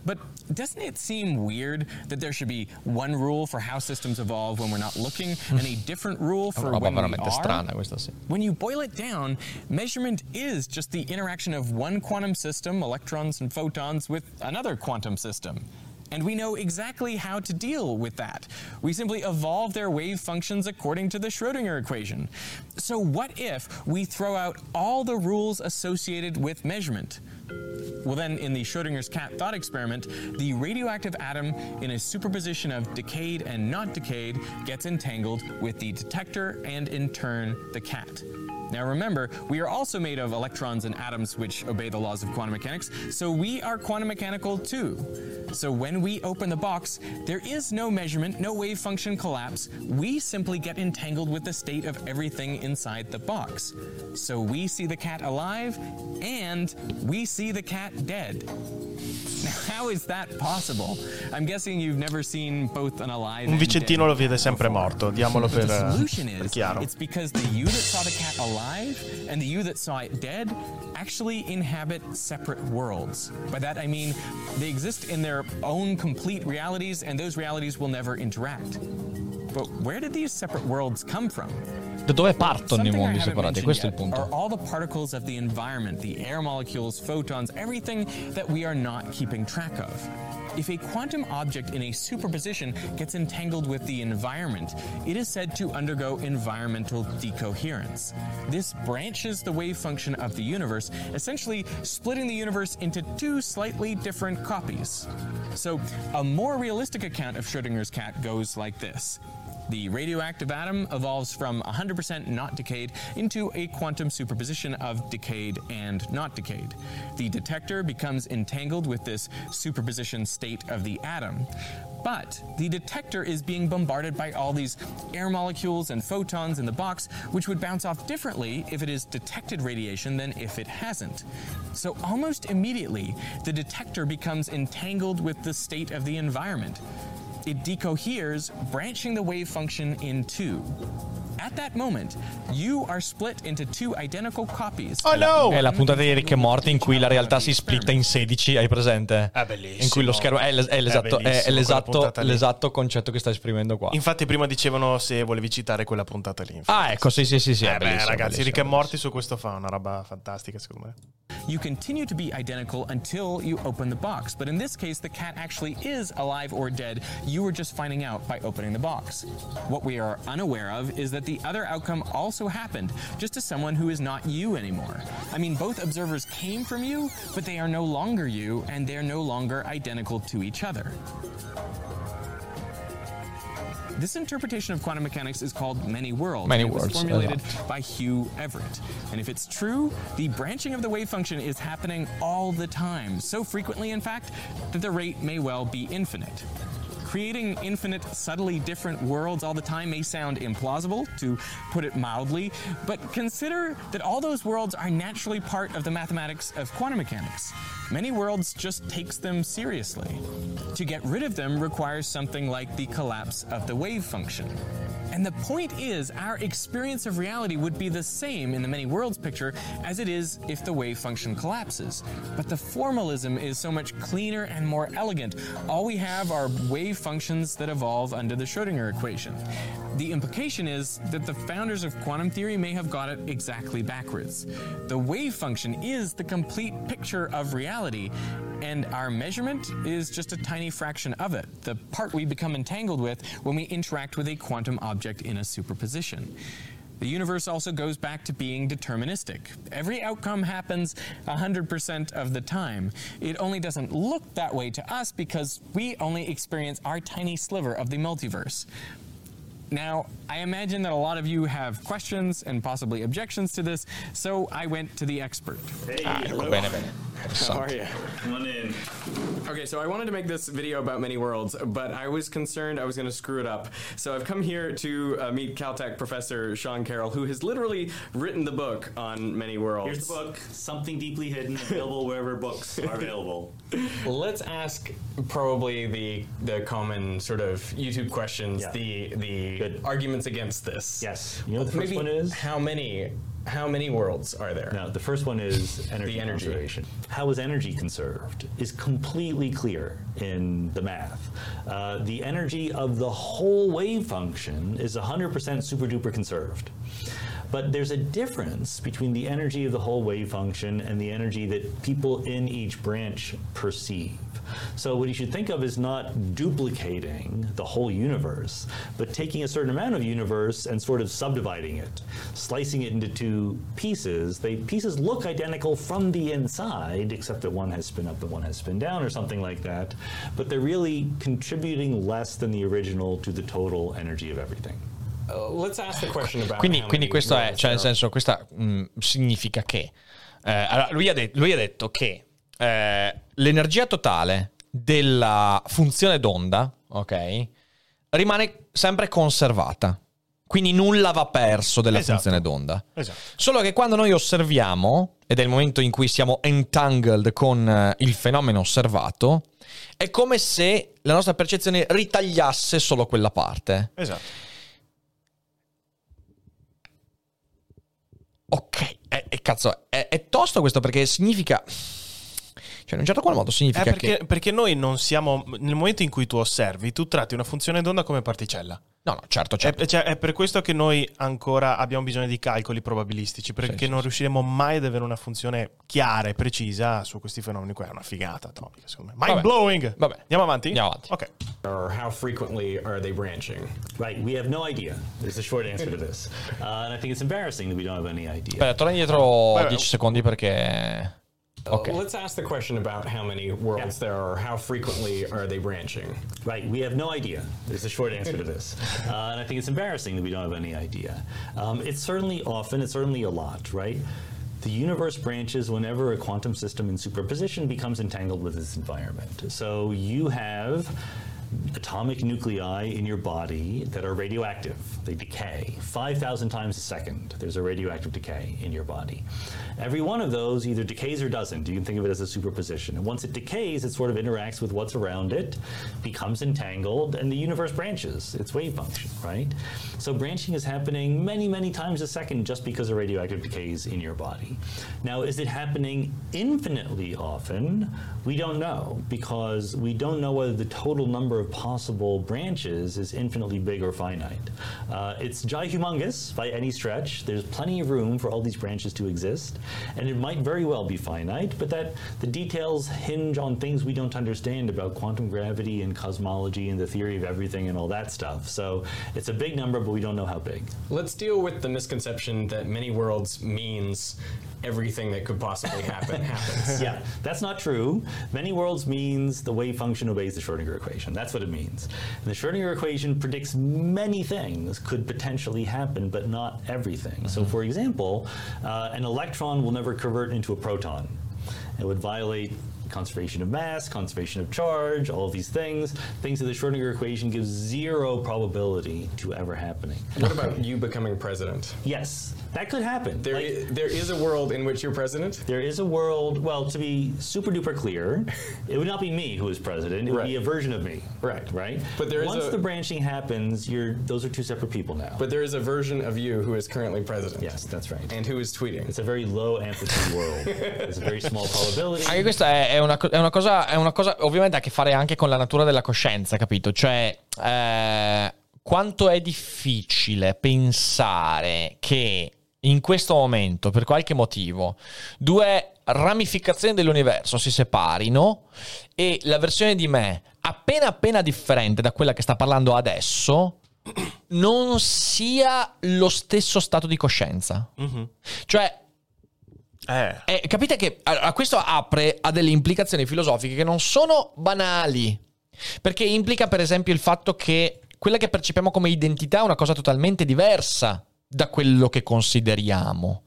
But doesn't it seem weird that there should be one rule for how systems evolve when we're not looking and a different rule for when we are? strana questa, sì. When you boil it down, measurement is just the interaction of one quantum system, electrons and photons, with another quantum system. And we know exactly how to deal with that. We simply evolve their wave functions according to the Schrodinger equation. So, what if we throw out all the rules associated with measurement? Well, then, in the Schrodinger's cat thought experiment, the radioactive atom in a superposition of decayed and not decayed gets entangled with the detector and, in turn, the cat. Now, remember, we are also made of electrons and atoms which obey the laws of quantum mechanics, so we are quantum mechanical too. So, when we open the box, there is no measurement, no wave function collapse. We simply get entangled with the state of everything inside the box. So, we see the cat alive and we see the cat dead. Now, how is that possible? I'm guessing you've never seen both an alive Un and vicentino lo vede sempre morto, diamolo per, eh, solution per is chiaro. it's because the you that saw the cat alive and the you that saw it dead actually inhabit separate worlds. By that I mean they exist in their own complete realities and those realities will never interact. But where did these separate worlds come from? Da dove partono i mondi separati? Questo è il punto. Are all the particles of the environment, the air molecules, photons, everything that we are not keeping track of. If a quantum object in a superposition gets entangled with the environment, it is said to undergo environmental decoherence. This branches the wave function of the universe, essentially splitting the universe into two slightly different copies. So, a more realistic account of Schrodinger's cat goes like this. The radioactive atom evolves from 100% not decayed into a quantum superposition of decayed and not decayed. The detector becomes entangled with this superposition state of the atom. But the detector is being bombarded by all these air molecules and photons in the box, which would bounce off differently if it is detected radiation than if it hasn't. So almost immediately, the detector becomes entangled with the state of the environment. It decoheres, branching the wave function in two. At that moment, you are split into two identical copies. Oh no! È la puntata di Rick e Morty in cui la realtà si splitta in 16, hai presente? È bellissimo. In cui lo schermo è, l'es- è l'esatto, È è- l'esatto- l'esatto concetto che sta esprimendo qua. Infatti prima dicevano se volevi citare quella puntata lì. Ah, ecco, sì, sì, sì, sì. Eh è beh, ragazzi, Rick e Morty su questo fa una roba fantastica, secondo me. You continue to be identical until you open the box, but in this case, the cat actually is alive or dead. You were just finding out by opening the box. What we are unaware of is that the other outcome also happened, just to someone who is not you anymore. I mean, both observers came from you, but they are no longer you, and they're no longer identical to each other. This interpretation of quantum mechanics is called many worlds. Many and it was worlds, formulated by Hugh Everett. And if it's true, the branching of the wave function is happening all the time, so frequently, in fact, that the rate may well be infinite. Creating infinite, subtly different worlds all the time may sound implausible, to put it mildly, but consider that all those worlds are naturally part of the mathematics of quantum mechanics. Many worlds just takes them seriously. To get rid of them requires something like the collapse of the wave function. And the point is, our experience of reality would be the same in the many worlds picture as it is if the wave function collapses. But the formalism is so much cleaner and more elegant. All we have are wave functions that evolve under the Schrodinger equation. The implication is that the founders of quantum theory may have got it exactly backwards. The wave function is the complete picture of reality, and our measurement is just a tiny fraction of it, the part we become entangled with when we interact with a quantum object in a superposition. The universe also goes back to being deterministic. Every outcome happens 100% of the time. It only doesn't look that way to us because we only experience our tiny sliver of the multiverse. Now, I imagine that a lot of you have questions and possibly objections to this, so I went to the expert. Ah, ecco, bene, bene. How are you? Come on in. Okay, so I wanted to make this video about many worlds, but I was concerned I was going to screw it up. So I've come here to uh, meet Caltech professor Sean Carroll, who has literally written the book on many worlds. Here's the book, Something Deeply Hidden, available wherever books are available. Let's ask probably the the common sort of YouTube questions, Yeah. the the Good. arguments against this. Yes. You know the first Maybe one is? how many how many worlds are there? No, the first one is energy, The energy. conservation. How is energy conserved is completely clear in the math. Uh, the energy of the whole wave function is 100% super duper conserved. But there's a difference between the energy of the whole wave function and the energy that people in each branch perceive. So what you should think of is not duplicating the whole universe, but taking a certain amount of universe and sort of subdividing it, slicing it into two pieces. They pieces look identical from the inside, except that one has spin up and one has spin down or something like that. But they're really contributing less than the original to the total energy of everything. Uh, Quindi, quindi questo è, cioè nel senso, questa mh, significa che eh, allora, lui, ha de- lui ha detto che eh, l'energia totale della funzione d'onda, ok, rimane sempre conservata. Quindi nulla va perso della Esatto. funzione d'onda. Esatto. Solo che quando noi osserviamo, ed è il momento in cui siamo entangled con eh, il fenomeno osservato, è come se la nostra percezione ritagliasse solo quella parte. Esatto. Ok, e, e cazzo, è, è tosto questo perché significa... Cioè, in un certo qual modo Eh, significa perché, che... perché noi non siamo. Nel momento in cui tu osservi, tu tratti una funzione d'onda come particella. No, no, certo, È, certo. cioè, è per questo che noi ancora abbiamo bisogno di calcoli probabilistici, perché Sì, sì, non sì. riusciremo mai ad avere una funzione chiara e precisa su questi fenomeni qua. È una figata atomica, secondo me. Mind Vabbè. blowing! Vabbè. Andiamo avanti? Andiamo avanti. Ok. or how frequently are they branching? Right, we have no idea. Is the short answer to this, uh, and I think it's embarrassing that we don't have any idea. Aspetta, torna indietro Vabbè. 10 secondi perché... Ok. Uh, let's ask the question about how many worlds there are, how frequently are they branching? Right, we have no idea. Is the short answer to this, uh, and I think it's embarrassing that we don't have any idea. Um, it's certainly often, it's certainly a lot, right? The universe branches whenever a quantum system in superposition becomes entangled with its environment. So you have atomic nuclei in your body that are radioactive. They decay 5,000 times a second. There's a radioactive decay in your body. Every one of those either decays or doesn't. You can think of it as a superposition. And once it decays, it sort of interacts with what's around it, becomes entangled, and the universe branches its wave function, right? So branching is happening many, many times a second just because of radioactive decays in your body. Now, is it happening infinitely often? We don't know because we don't know whether the total number of possible branches is infinitely big or finite. Uh, it's humongous by any stretch. There's plenty of room for all these branches to exist, and it might very well be finite, but that the details hinge on things we don't understand about quantum gravity and cosmology and the theory of everything and all that stuff. So it's a big number, but we don't know how big. Let's deal with the misconception that many worlds means everything that could possibly happen happens. yeah, that's not true. Many worlds means the wave function obeys the Schrodinger equation. That's what it means. And the Schrodinger equation predicts many things could potentially happen, but not everything. Mm-hmm. So, for example, uh, an electron will never convert into a proton. It would violate conservation of mass, conservation of charge, all of these things, things that the Schrodinger equation gives zero probability to ever happening. What about you becoming president? Yes, that could happen. There, like, is, there is a world in which you're president? There is a world, well, to be super duper clear, it would not be me who is president, it would be a version of me. Right. Right? But there Once the branching happens, you're those are two separate people now. But there is a version of you who is currently president. Yes, that's right. And who is tweeting. It's a very low amplitude world. It's a very small probability. Anche questa è, è, una, è, una, cosa, è una cosa ovviamente ha a che fare anche con la natura della coscienza, capito? Cioè, eh, quanto è difficile pensare che in questo momento, per qualche motivo, due ramificazioni dell'universo si separino e la versione di me, appena appena differente da quella che sta parlando adesso, non sia lo stesso stato di coscienza. Mm-hmm. Cioè, eh. Eh, capite che allora, questo apre a delle implicazioni filosofiche che non sono banali. Perché implica, per esempio, il fatto che quella che percepiamo come identità è una cosa totalmente diversa da quello che consideriamo.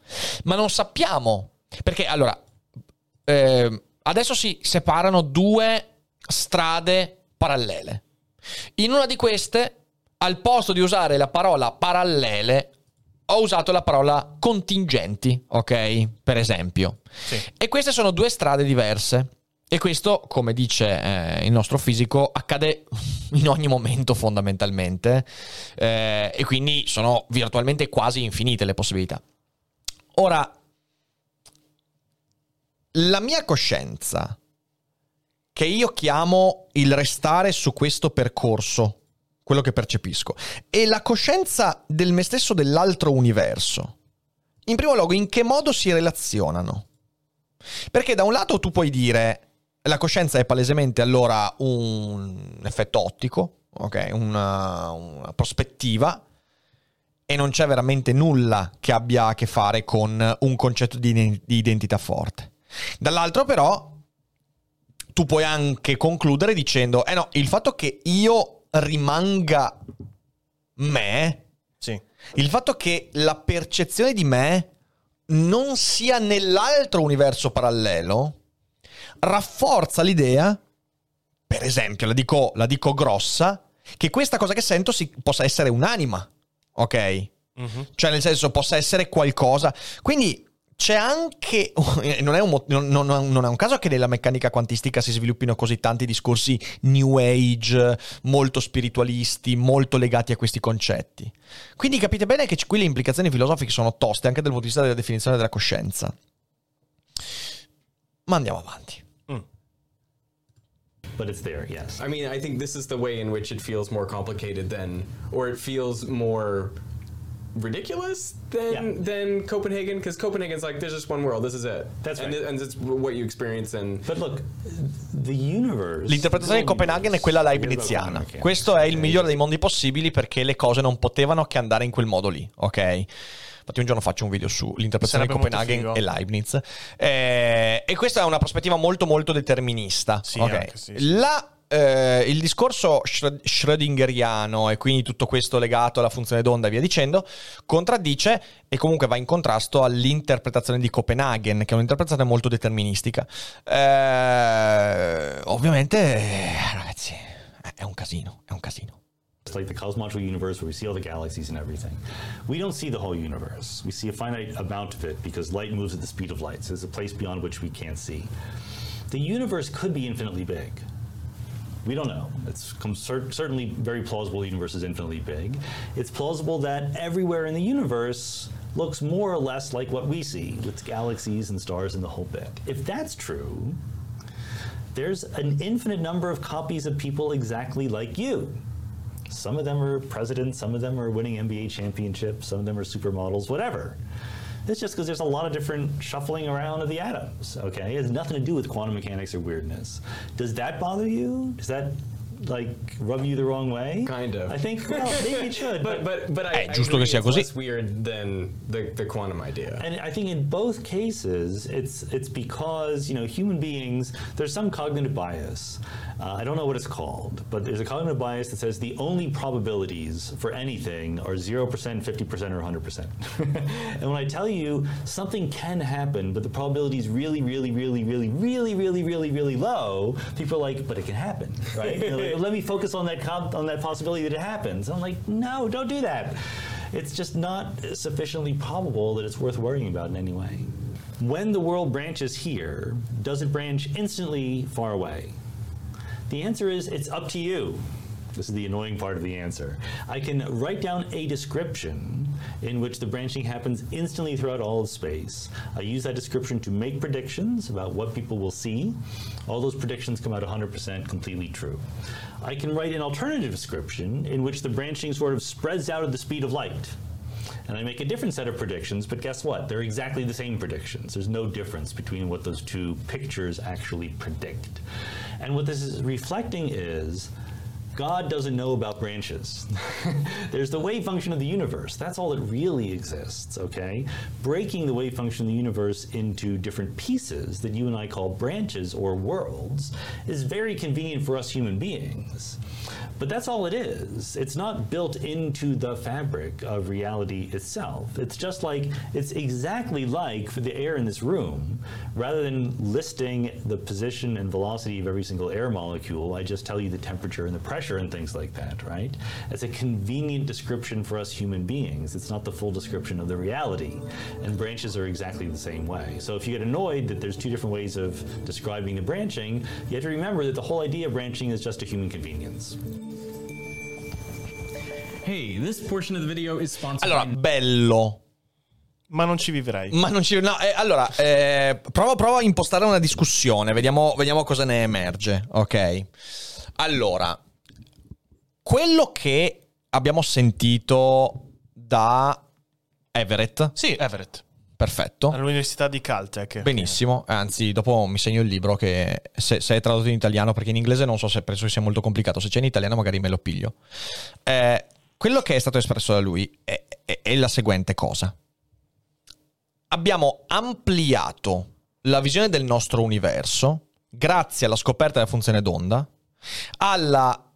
Ma non sappiamo. Perché allora, eh, adesso si separano due strade parallele. In una di queste, al posto di usare la parola parallele, ho usato la parola contingenti, ok? Per esempio. Sì. E queste sono due strade diverse. E questo, come dice eh, il nostro fisico, accade in ogni momento fondamentalmente eh, e quindi sono virtualmente quasi infinite le possibilità. Ora, la mia coscienza, che io chiamo il restare su questo percorso, quello che percepisco, e la coscienza del me stesso dell'altro universo, in primo luogo, in che modo si relazionano? Perché da un lato tu puoi dire la coscienza è palesemente allora un effetto ottico, ok? Una, una prospettiva e non c'è veramente nulla che abbia a che fare con un concetto di, di identità forte. Dall'altro però tu puoi anche concludere dicendo, eh no, il fatto che io rimanga me, sì. il fatto che la percezione di me non sia nell'altro universo parallelo, rafforza l'idea, per esempio, la dico, la dico grossa, che questa cosa che sento si, possa essere un'anima, ok? Mm-hmm. Cioè, nel senso, possa essere qualcosa. Quindi c'è anche. Non è, un, non, non, non è, un, caso che nella meccanica quantistica si sviluppino così tanti discorsi new age, molto spiritualisti, molto legati a questi concetti. Quindi capite bene che qui le implicazioni filosofiche sono toste anche dal punto di vista della definizione della coscienza. Ma andiamo avanti. But it's there, yes. I mean, I think this is the way in which it feels more complicated than, or it feels more ridiculous than yeah. than Copenhagen because Copenhagen's like there's just one world this is it. That's and right. and it's what you experience and but look the universe l'interpretazione di Copenaghen è quella leibniziana questo è il migliore dei mondi possibili perché le cose non potevano che andare in quel modo lì ok Infatti, un giorno faccio un video sull'interpretazione di Copenaghen e Leibniz. Eh, e questa è una prospettiva molto, molto determinista. Sì, okay. sì, sì. La eh, il discorso schrödingeriano e quindi tutto questo legato alla funzione d'onda e via dicendo contraddice e comunque va in contrasto all'interpretazione di Copenaghen che è un'interpretazione molto deterministica eh, ovviamente ragazzi è un casino, è un casino. Like the cosmological universe where we see all the galaxies and everything. We don't see the whole universe. We see a finite amount of it because light moves at the speed of light. So there's a place beyond which we can't see. The universe could be infinitely big. We don't know. It's cer- certainly very plausible the universe is infinitely big. It's plausible that everywhere in the universe looks more or less like what we see, with galaxies and stars and the whole bit. If that's true, there's an infinite number of copies of people exactly like you. Some of them are presidents, some of them are winning NBA championships, some of them are supermodels, whatever. It's just because there's a lot of different shuffling around of the atoms, okay? It has nothing to do with quantum mechanics or weirdness. Does that bother you? Does that like rub you the wrong way? Kind of. I think well, maybe it should. But but but I, Eh, I giusto agree che sia it's così. less weird than the, the quantum idea. And I think in both cases, it's it's because you know human beings. There's some cognitive bias. Uh, I don't know what it's called, but there's a cognitive bias that says the only probabilities for anything are zero percent, fifty percent, or hundred percent. and when I tell you something can happen, but the probability is really, really, really, really, really, really, really, really low, people are like, "But it can happen, right?" Like, Let me focus on that com- on that possibility that it happens. I'm like, "No, don't do that." it's just not sufficiently probable that it's worth worrying about in any way. When the world branches here, does it branch instantly far away? The answer is it's up to you. This is the annoying part of the answer. I can write down a description in which the branching happens instantly throughout all of space. I use that description to make predictions about what people will see. All those predictions come out 100% completely true. I can write an alternative description in which the branching sort of spreads out at the speed of light. And I make a different set of predictions, but guess what? They're exactly the same predictions. There's no difference between what those two pictures actually predict. And what this is reflecting is God doesn't know about branches. There's the wave function of the universe. That's all that really exists, okay? Breaking the wave function of the universe into different pieces that you and I call branches or worlds is very convenient for us human beings. But that's all it is. It's not built into the fabric of reality itself. It's just like, it's exactly like for the air in this room. Rather than listing the position and velocity of every single air molecule, I just tell you the temperature and the pressure and things like that, right? It's a convenient description for us human beings. It's not the full description of the reality. And branches are exactly the same way. So if you get annoyed that there's two different ways of describing the branching, you have to remember that the whole idea of branching is just a human convenience. Hey, this portion of the video is sponsored Allora, bello. Ma non ci vivrei. Ma non ci. No, eh, allora, eh, provo, provo a impostare una discussione, vediamo, vediamo cosa ne emerge. Ok. Allora, quello che abbiamo sentito da Everett. Sì, Everett. Perfetto. All'università di Caltech. Benissimo, anzi dopo mi segno il libro che se, se è tradotto in italiano, perché in inglese non so se penso che sia molto complicato, se c'è in italiano magari me lo piglio. Eh, quello che è stato espresso da lui è, è- è la seguente cosa. Abbiamo ampliato la visione del nostro universo grazie alla scoperta della funzione d'onda, alla,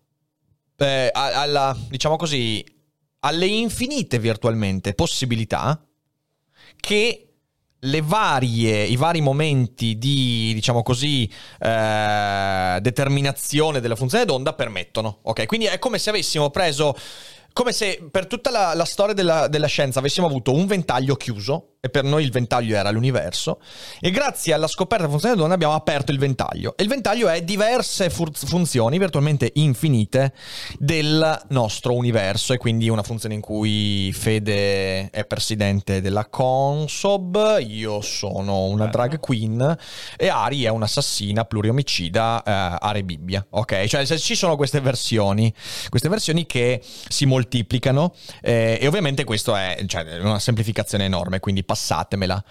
eh, alla diciamo così, alle infinite virtualmente possibilità che varie, i vari momenti di, diciamo così, eh, determinazione della funzione d'onda permettono. Ok, quindi è come se avessimo preso, come se per tutta la, la storia della, della scienza avessimo avuto un ventaglio chiuso, e per noi il ventaglio era l'universo, e grazie alla scoperta della funzione d'onda abbiamo aperto il ventaglio. E il ventaglio è diverse fur- funzioni virtualmente infinite del nostro universo, e quindi una funzione in cui Fede è presidente della Consob, io sono una drag queen, e Ari è un'assassina pluriomicida eh, Are Bibbia. Ok, cioè se ci sono queste versioni, queste versioni che si moltiplicano, eh, e ovviamente questo è cioè, una semplificazione enorme, quindi passatemela.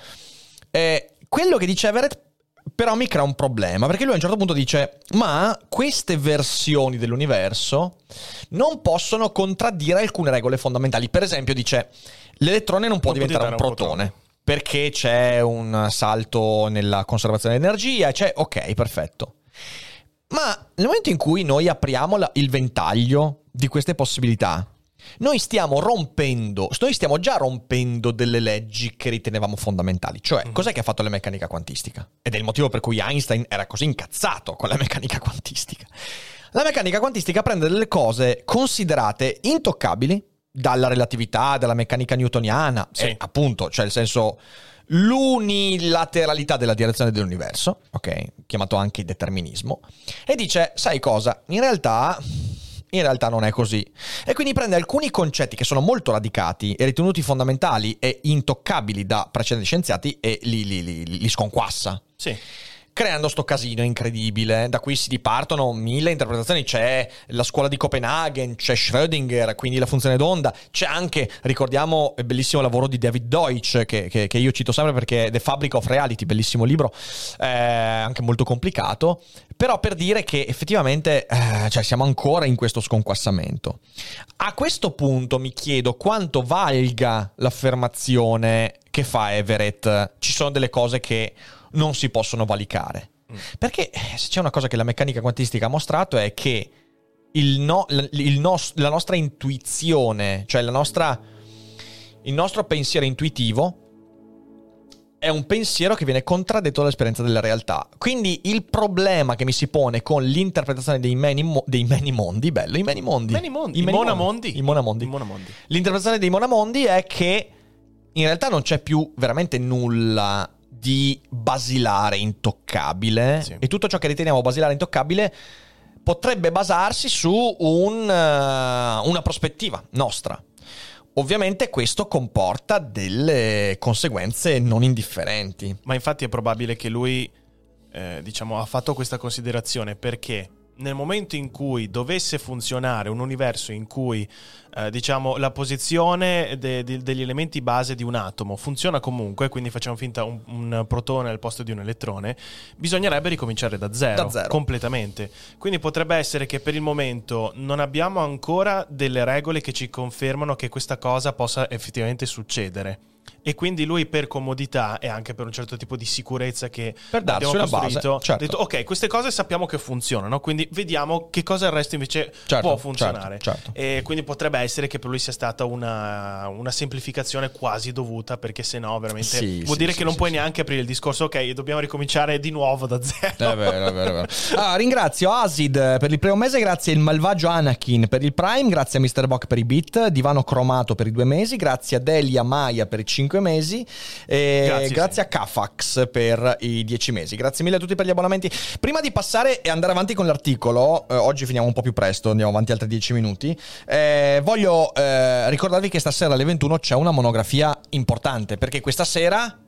Eh, quello che dice Everett però mi crea un problema, perché lui a un certo punto dice, ma queste versioni dell'universo non possono contraddire alcune regole fondamentali. Per esempio dice, l'elettrone non può Non diventare un diventare un protone. Perché c'è un salto nella conservazione dell'energia, c'è ok, perfetto. Ma nel momento in cui noi apriamo la- il ventaglio di queste possibilità, noi stiamo rompendo, noi stiamo già rompendo delle leggi che ritenevamo fondamentali. Cioè, cos'è che ha fatto la meccanica quantistica? Ed è il motivo per cui Einstein era così incazzato con la meccanica quantistica. La meccanica quantistica prende delle cose considerate intoccabili dalla relatività, dalla meccanica newtoniana, Sì. e appunto, cioè il senso l'unilateralità della direzione dell'universo, ok? Chiamato anche determinismo, e dice, sai cosa? In realtà in realtà non è così. E quindi prende alcuni concetti che sono molto radicati e ritenuti fondamentali e intoccabili da precedenti scienziati e li, li- li- li sconquassa Sì. creando sto casino incredibile. Da qui si dipartono mille interpretazioni. C'è la scuola di Copenaghen, c'è Schrödinger, quindi la funzione d'onda. C'è anche, ricordiamo, il bellissimo lavoro di David Deutsch, che, che- che io cito sempre perché è The Fabric of Reality, bellissimo libro, eh, anche molto complicato. Però per dire che effettivamente eh, cioè siamo ancora in questo sconquassamento. A questo punto mi chiedo quanto valga l'affermazione che fa Everett. Ci sono delle cose che non si possono valicare. Perché eh, se c'è una cosa che la meccanica quantistica ha mostrato è che il no- il nos- la nostra intuizione, cioè la nostra, il nostro pensiero intuitivo, è un pensiero che viene contraddetto dall'esperienza della realtà. Quindi il problema che mi si pone con l'interpretazione dei many, mo- dei many mondi, bello, i many mondi. Many mondi, I i many monamondi. I monamondi. I monamondi. L'interpretazione dei monamondi è che in realtà non c'è più veramente nulla di basilare intoccabile Sì. e tutto ciò che riteniamo basilare intoccabile potrebbe basarsi su un, eh, una prospettiva nostra. Ovviamente questo comporta delle conseguenze non indifferenti. Ma infatti è probabile che lui, eh, diciamo, ha fatto questa considerazione perché nel momento in cui dovesse funzionare un universo in cui, eh, diciamo, la posizione de- de- degli elementi base di un atomo funziona comunque, quindi facciamo finta un, un protone al posto di un elettrone, bisognerebbe ricominciare da zero, Da zero. completamente. Quindi potrebbe essere che per il momento non abbiamo ancora delle regole che ci confermano che questa cosa possa effettivamente succedere. E quindi lui per comodità e anche per un certo tipo di sicurezza che Per abbiamo una base, certo. ha detto ok, queste cose sappiamo che funzionano, quindi vediamo che cosa il resto invece Certo, può funzionare. certo, certo. E quindi potrebbe essere che per lui sia stata una, una semplificazione quasi dovuta, perché se no veramente Sì, vuol sì, dire sì, che non puoi neanche aprire il discorso, ok, dobbiamo ricominciare di nuovo da zero. È vero, è vero, è vero. Ah, ringrazio Asid per il primo mese, grazie il malvagio Anakin per il Prime, grazie a Mr. Bock per i bit, Divano Cromato per i due mesi, grazie a Delia Maya per i cinque mesi e grazie, Grazie, a Kafax per i dieci mesi. Grazie mille a tutti per gli abbonamenti. Prima di passare e andare avanti con l'articolo, eh, oggi finiamo un po' più presto, andiamo avanti altri dieci minuti, eh, voglio eh, ricordarvi che stasera alle 21 c'è una monografia importante, perché questa sera...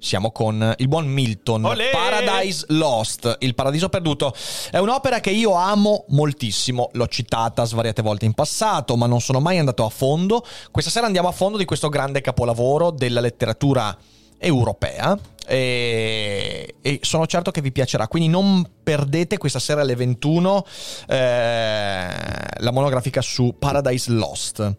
Siamo con il buon Milton. Olè! Paradise Lost, Il paradiso perduto. È un'opera che io amo moltissimo. L'ho citata svariate volte in passato, ma non sono mai andato a fondo. Questa sera andiamo a fondo di questo grande capolavoro della letteratura europea. E, e sono certo che vi piacerà. Quindi non perdete questa sera alle 21 eh, la monografica su Paradise Lost.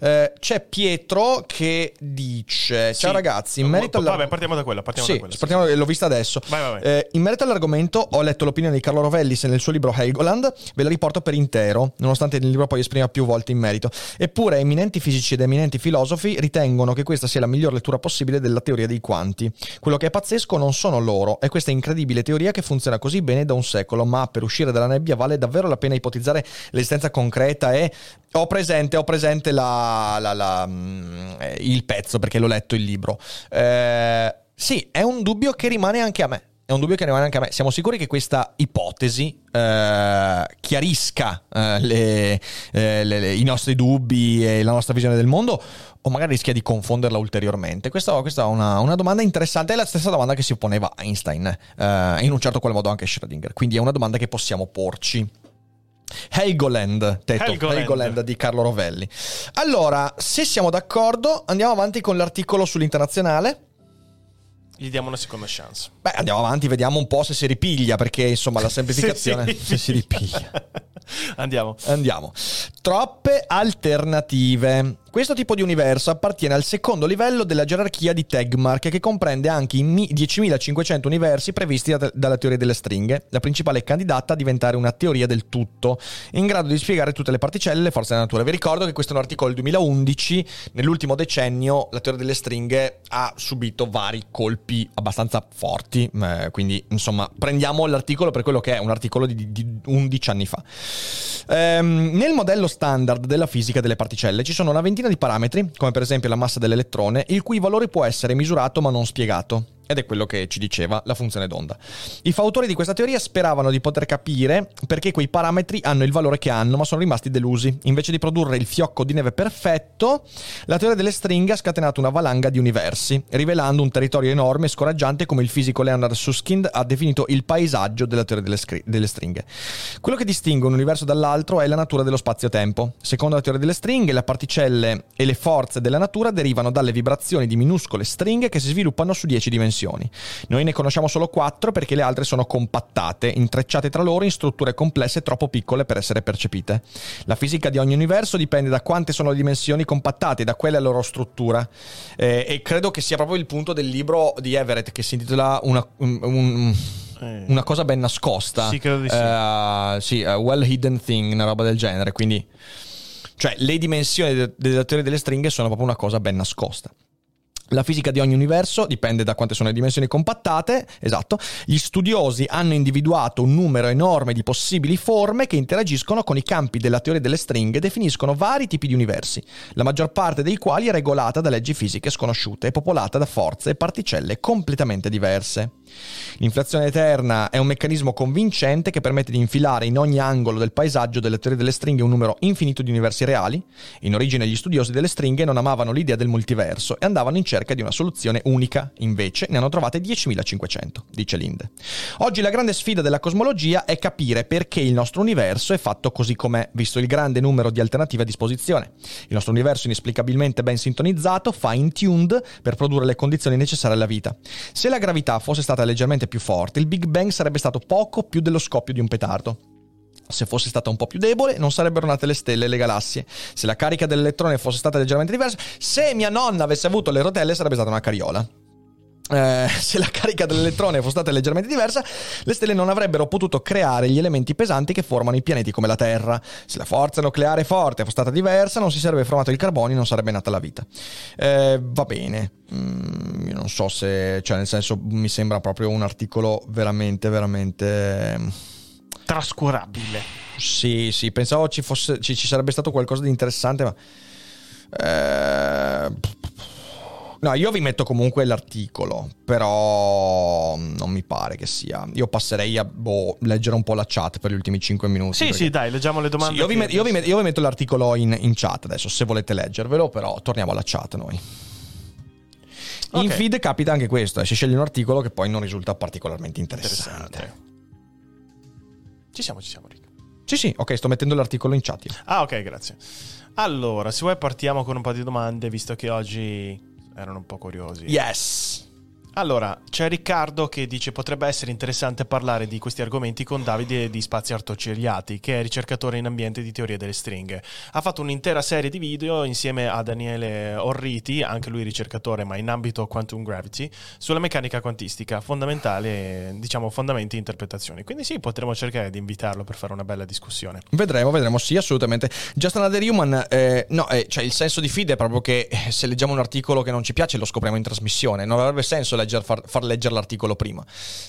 Eh, c'è Pietro che dice: Sì. Ciao ragazzi, in merito alla- Vabbè, partiamo da quella, partiamo sì, da quella. sì. partiamo- l'ho vista adesso. Vai, vai, vai. Eh, in merito all'argomento, ho letto l'opinione di Carlo Rovellis nel suo libro Helgoland, ve la riporto per intero, nonostante il libro poi esprima più volte in merito. Eppure, eminenti fisici ed eminenti filosofi ritengono che questa sia la miglior lettura possibile della teoria dei quanti. Quello che è pazzesco non sono loro, è questa incredibile teoria che funziona così bene da un secolo, ma per uscire dalla nebbia vale davvero la pena ipotizzare l'esistenza concreta e ho presente, ho presente la- la- la, mm, il pezzo perché l'ho letto il libro. Eh, sì, è un dubbio che rimane anche a me. È un dubbio che rimane anche a me. Siamo sicuri che questa ipotesi eh, chiarisca eh, le- eh, le- le- i nostri dubbi e la nostra visione del mondo? O magari rischia di confonderla ulteriormente? Questa, questa è una, una domanda interessante. È la stessa domanda che si poneva Einstein, eh, in un certo qual modo anche Schrödinger. Quindi è una domanda che possiamo porci. Helgoland, Tetto, Helgoland. Helgoland di Carlo Rovelli. Allora, se siamo d'accordo, andiamo avanti con l'articolo sull'internazionale. Gli diamo una seconda chance. Beh, andiamo avanti, vediamo un po' se si ripiglia, perché insomma la semplificazione se si ripiglia. Andiamo. Andiamo. Troppe alternative. Questo tipo di universo appartiene al secondo livello della gerarchia di Tegmark, che comprende anche i mi- 10.500 universi previsti da- dalla teoria delle stringhe, la principale candidata a diventare una teoria del tutto, in grado di spiegare tutte le particelle e le forze della natura. Vi ricordo che questo è un articolo del 2011, nell'ultimo decennio la teoria delle stringhe ha subito vari colpi abbastanza forti, eh, quindi insomma prendiamo l'articolo per quello che è, un articolo di, di 11 anni fa. Ehm, nel modello standard della fisica delle particelle ci sono una ventina di parametri, come per esempio la massa dell'elettrone, il cui valore può essere misurato ma non spiegato. Ed è quello che ci diceva la funzione d'onda. I fautori di questa teoria speravano di poter capire perché quei parametri hanno il valore che hanno, ma sono rimasti delusi. Invece di produrre il fiocco di neve perfetto, la teoria delle stringhe ha scatenato una valanga di universi, rivelando un territorio enorme e scoraggiante come il fisico Leonard Susskind ha definito il paesaggio della teoria delle, scri- delle stringhe. Quello che distingue un universo dall'altro è la natura dello spazio-tempo. Secondo la teoria delle stringhe, le particelle e le forze della natura derivano dalle vibrazioni di minuscole stringhe che si sviluppano su 10 dimensioni. Noi ne conosciamo solo 4 perché le altre sono compattate, intrecciate tra loro in strutture complesse troppo piccole per essere percepite. La fisica di ogni universo dipende da quante sono le dimensioni compattate, da quella loro struttura. Eh, e credo che sia proprio il punto del libro di Everett che si intitola Una, un, un, Eh, una cosa ben nascosta. Sì, credo di sì. Eh, sì, a well hidden thing, una roba del genere. Quindi, cioè, le dimensioni de- della teoria delle stringhe sono proprio una cosa ben nascosta. La fisica di ogni universo dipende da quante sono le dimensioni compattate, esatto. Gli studiosi hanno individuato un numero enorme di possibili forme che interagiscono con i campi della teoria delle stringhe e definiscono vari tipi di universi, la maggior parte dei quali è regolata da leggi fisiche sconosciute e popolata da forze e particelle completamente diverse. L'inflazione eterna è un meccanismo convincente che permette di infilare in ogni angolo del paesaggio delle teorie delle stringhe un numero infinito di universi reali. In origine gli studiosi delle stringhe non amavano l'idea del multiverso e andavano in cerca di una soluzione unica, invece ne hanno trovate 10.500, dice Linde. Oggi la grande sfida della cosmologia è capire perché il nostro universo è fatto così com'è, visto il grande numero di alternative a disposizione. Il nostro universo inesplicabilmente ben sintonizzato, fine-tuned per produrre le condizioni necessarie alla vita. Se la gravità fosse stata leggermente più forte, il Big Bang sarebbe stato poco più dello scoppio di un petardo. Se fosse stata un po' più debole, non sarebbero nate le stelle e le galassie. Se la carica dell'elettrone fosse stata leggermente diversa, se mia nonna avesse avuto le rotelle, sarebbe stata una carriola. Eh, se la carica dell'elettrone fosse stata leggermente diversa, le stelle non avrebbero potuto creare gli elementi pesanti che formano i pianeti come la Terra. Se la forza nucleare forte fosse stata diversa, non si sarebbe formato il carbonio e non sarebbe nata la vita. Eh, va bene. Mm, io non so se, cioè, nel senso, mi sembra proprio un articolo veramente, veramente. trascurabile. Sì, sì, pensavo ci, fosse, ci, ci sarebbe stato qualcosa di interessante, ma. Eh, No, io vi metto comunque l'articolo, però non mi pare che sia. Io passerei a boh, leggere un po' la chat per gli ultimi 5 minuti. Sì, perché- sì, dai, leggiamo le domande. Sì, io, vi met- io vi met- io vi metto l'articolo in, in chat adesso, se volete leggervelo, però torniamo alla chat noi. In Ok. feed capita anche questo, eh, si sceglie un articolo che poi non risulta particolarmente interessante. Interessante. Ci siamo, ci siamo, Rick. Sì, sì, ok, sto mettendo l'articolo in chat. io. Ah, ok, grazie. Allora, se vuoi partiamo con un po' di domande, visto che oggi erano un po' curiosi. Yes. Allora, c'è Riccardo che dice potrebbe essere interessante parlare di questi argomenti con Davide di Spazi Artoceriati, che è ricercatore in ambiente di teoria delle stringhe. Ha fatto un'intera serie di video insieme a Daniele Orriti, anche lui ricercatore ma in ambito quantum gravity, sulla meccanica quantistica, fondamentale, diciamo fondamenti e interpretazioni. Quindi sì, potremmo cercare di invitarlo per fare una bella discussione. Vedremo, vedremo, sì, assolutamente. Just Another Human, eh, no, eh, cioè il senso di feed è proprio che eh, se leggiamo un articolo che non ci piace lo scopriamo in trasmissione. Non avrebbe senso legger- far, far leggere l'articolo prima.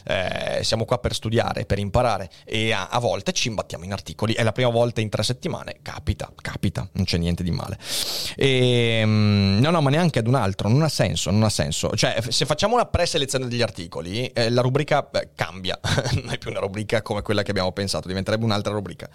Eh, siamo qua per studiare, per imparare e a, a volte ci imbattiamo in articoli. È la prima volta in tre settimane, capita, capita, non c'è niente di male. E, mm, no, no, ma neanche ad un altro, non ha senso, non ha senso. Cioè, se facciamo una preselezione degli articoli, eh, la rubrica eh, cambia, non è più una rubrica come quella che abbiamo pensato, diventerebbe un'altra rubrica.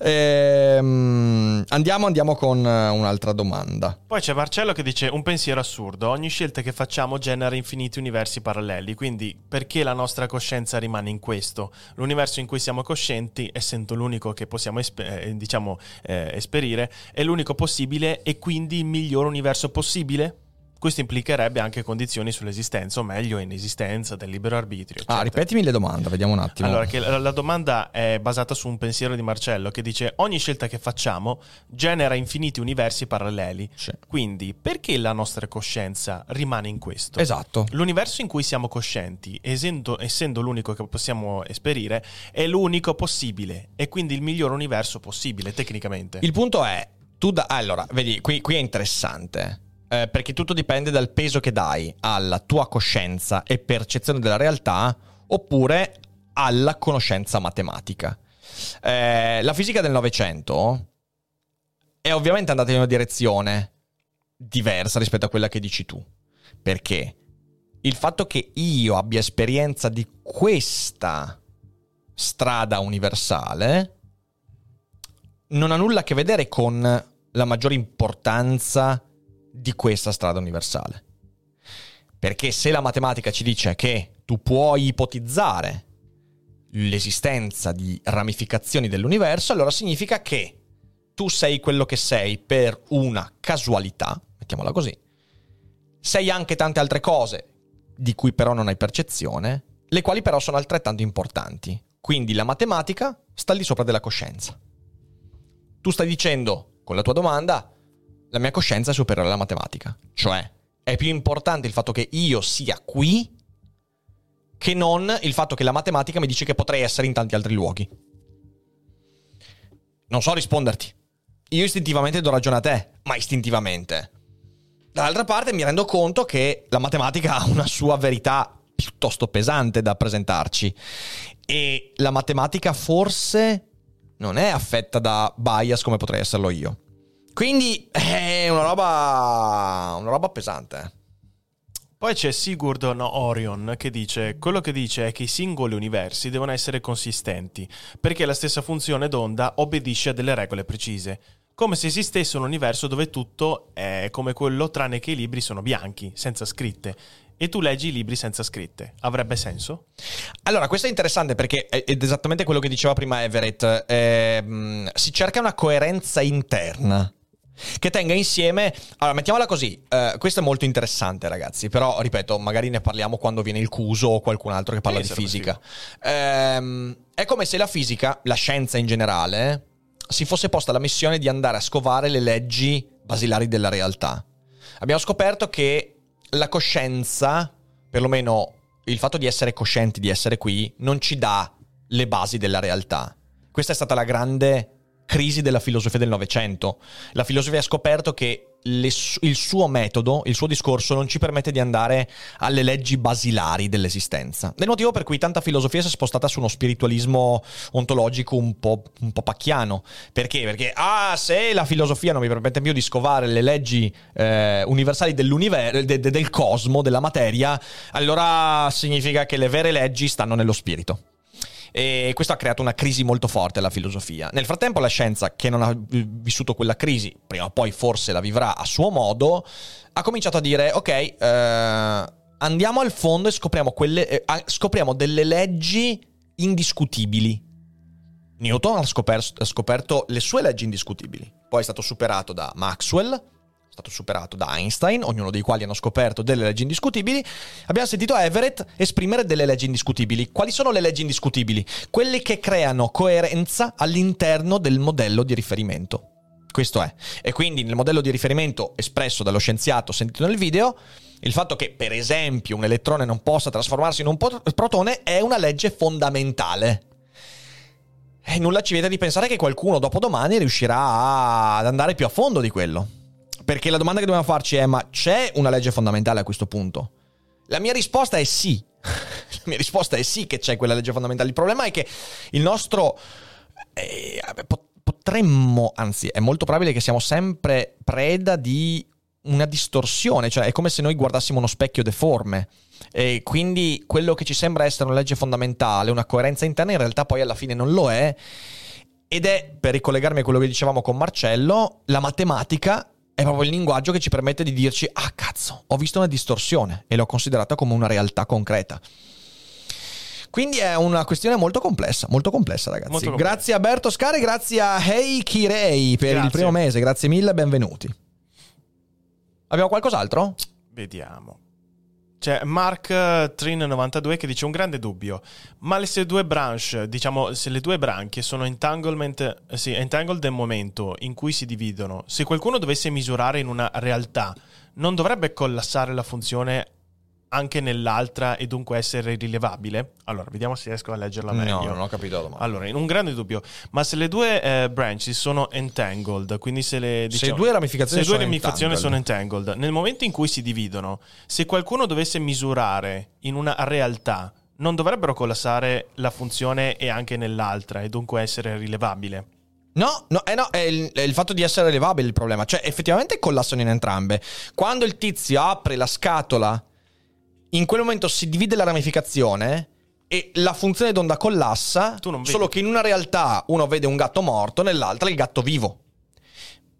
Ehm, andiamo, andiamo con eh, un'altra domanda. Poi c'è Marcello che dice un pensiero assurdo, ogni scelta che facciamo genera infiniti universi paralleli, quindi perché la nostra coscienza rimane in questo? L'universo in cui siamo coscienti, essendo l'unico che possiamo espe- eh, diciamo, eh, esperire, è l'unico possibile e quindi il miglior universo possibile? Questo implicherebbe anche condizioni sull'esistenza, o meglio, inesistenza del libero arbitrio. Ah, eccetera. ripetimi le domande, vediamo un attimo. Allora, la, la domanda è basata su un pensiero di Marcello che dice: Ogni scelta che facciamo genera infiniti universi paralleli. Sì. Quindi, perché la nostra coscienza rimane in questo? Esatto. L'universo in cui siamo coscienti, essendo, essendo l'unico che possiamo esperire, è l'unico possibile e quindi il miglior universo possibile, tecnicamente. Il punto è, tu da... Allora, vedi, qui, qui è interessante. Eh, perché tutto dipende dal peso che dai alla tua coscienza e percezione della realtà oppure alla conoscenza matematica. Eh, la fisica del Novecento è ovviamente andata in una direzione diversa rispetto a quella che dici tu. Perché il fatto che io abbia esperienza di questa strada universale non ha nulla a che vedere con la maggiore importanza di questa strada universale. Perché se la matematica ci dice che tu puoi ipotizzare l'esistenza di ramificazioni dell'universo, allora significa che tu sei quello che sei per una casualità, mettiamola così, sei anche tante altre cose di cui però non hai percezione, le quali però sono altrettanto importanti. Quindi la matematica sta di sopra della coscienza. Tu stai dicendo, con la tua domanda, la mia coscienza è superiore alla matematica. Cioè, è più importante il fatto che io sia qui che non il fatto che la matematica mi dice che potrei essere in tanti altri luoghi. Non so risponderti. Io istintivamente do ragione a te, ma istintivamente. Dall'altra parte mi rendo conto che la matematica ha una sua verità piuttosto pesante da presentarci. E la matematica forse non è affetta da bias come potrei esserlo io. Quindi è una roba. una roba pesante. eh. Poi c'è Sigurd Orion che dice: Quello che dice è che i singoli universi devono essere consistenti, perché la stessa funzione d'onda obbedisce a delle regole precise. Come se esistesse un universo dove tutto è come quello tranne che i libri sono bianchi, senza scritte. E tu leggi i libri senza scritte. Avrebbe senso? Allora, questo è interessante perché è esattamente quello che diceva prima Everett. Ehm, si cerca una coerenza interna. Che tenga insieme. Allora, mettiamola così. eh, questo è molto interessante, ragazzi. Però, ripeto, magari ne parliamo quando viene il Cuso o qualcun altro che parla Sì, di fisica. Ehm, è come se la fisica, la scienza in generale, si fosse posta la missione di andare a scovare le leggi basilari della realtà. Abbiamo scoperto che la coscienza, perlomeno il fatto di essere coscienti di essere qui, non ci dà le basi della realtà. Questa è stata la grande crisi della filosofia del Novecento. La filosofia ha scoperto che le il suo metodo, il suo discorso non ci permette di andare alle leggi basilari dell'esistenza. Del motivo per cui tanta filosofia si è spostata su uno spiritualismo ontologico un po', un po' pacchiano. Perché? Perché, ah, se la filosofia non mi permette più di scovare le leggi eh, universali de- de- del cosmo, della materia, allora significa che le vere leggi stanno nello spirito. E questo ha creato una crisi molto forte alla filosofia. Nel frattempo la scienza, che non ha vissuto quella crisi, prima o poi forse la vivrà a suo modo, ha cominciato a dire, ok, eh, andiamo al fondo e scopriamo, quelle, eh, scopriamo delle leggi indiscutibili. Newton ha scoper- ha scoperto le sue leggi indiscutibili, poi è stato superato da Maxwell, stato superato da Einstein, ognuno dei quali hanno scoperto delle leggi indiscutibili. Abbiamo sentito Everett esprimere delle leggi indiscutibili. Quali sono le leggi indiscutibili? Quelle che creano coerenza all'interno del modello di riferimento. Questo è. E quindi nel modello di riferimento espresso dallo scienziato sentito nel video, il fatto che per esempio un elettrone non possa trasformarsi in un protone è una legge fondamentale. E nulla ci vieta di pensare che qualcuno dopodomani riuscirà ad andare più a fondo di quello. Perché la domanda che dobbiamo farci è: ma c'è una legge fondamentale a questo punto? La mia risposta è sì. la mia risposta è sì che c'è quella legge fondamentale. Il problema è che il nostro. eh, po- potremmo, anzi, è molto probabile che siamo sempre preda di una distorsione, cioè è come se noi guardassimo uno specchio deforme. E quindi quello che ci sembra essere una legge fondamentale, una coerenza interna, in realtà poi alla fine non lo è. Ed è, per ricollegarmi a quello che dicevamo con Marcello, la matematica è proprio il linguaggio che ci permette di dirci, ah cazzo, ho visto una distorsione e l'ho considerata come una realtà concreta. Quindi è una questione molto complessa, molto complessa ragazzi. Molto complessa. Grazie a Berto Scari, grazie a Hey Kirei per il Grazie. primo mese, grazie mille, benvenuti. Abbiamo qualcos'altro? Vediamo. C'è Mark Trin92 che dice un grande dubbio, ma le se due branch, diciamo, se le due branchie sono entanglement, eh, sì, entangled nel momento in cui si dividono, se qualcuno dovesse misurare in una realtà, non dovrebbe collassare la funzione anche nell'altra e dunque essere rilevabile? Allora, vediamo se riesco a leggerla meglio. No, non ho capito la domanda. Allora, in un grande dubbio, ma se le due eh, branches sono entangled, quindi se le Se due ramificazioni se due sono ramificazioni entangled. sono entangled, nel momento in cui si dividono, se qualcuno dovesse misurare in una realtà, non dovrebbero collassare la funzione e anche nell'altra e dunque essere rilevabile? No, no, eh no, è il, è il fatto di essere elevabile il problema. Cioè, effettivamente collassano in entrambe. Quando il tizio apre la scatola, in quel momento si divide la ramificazione e la funzione d'onda collassa. Solo che in una realtà uno vede un gatto morto, nell'altra il gatto vivo.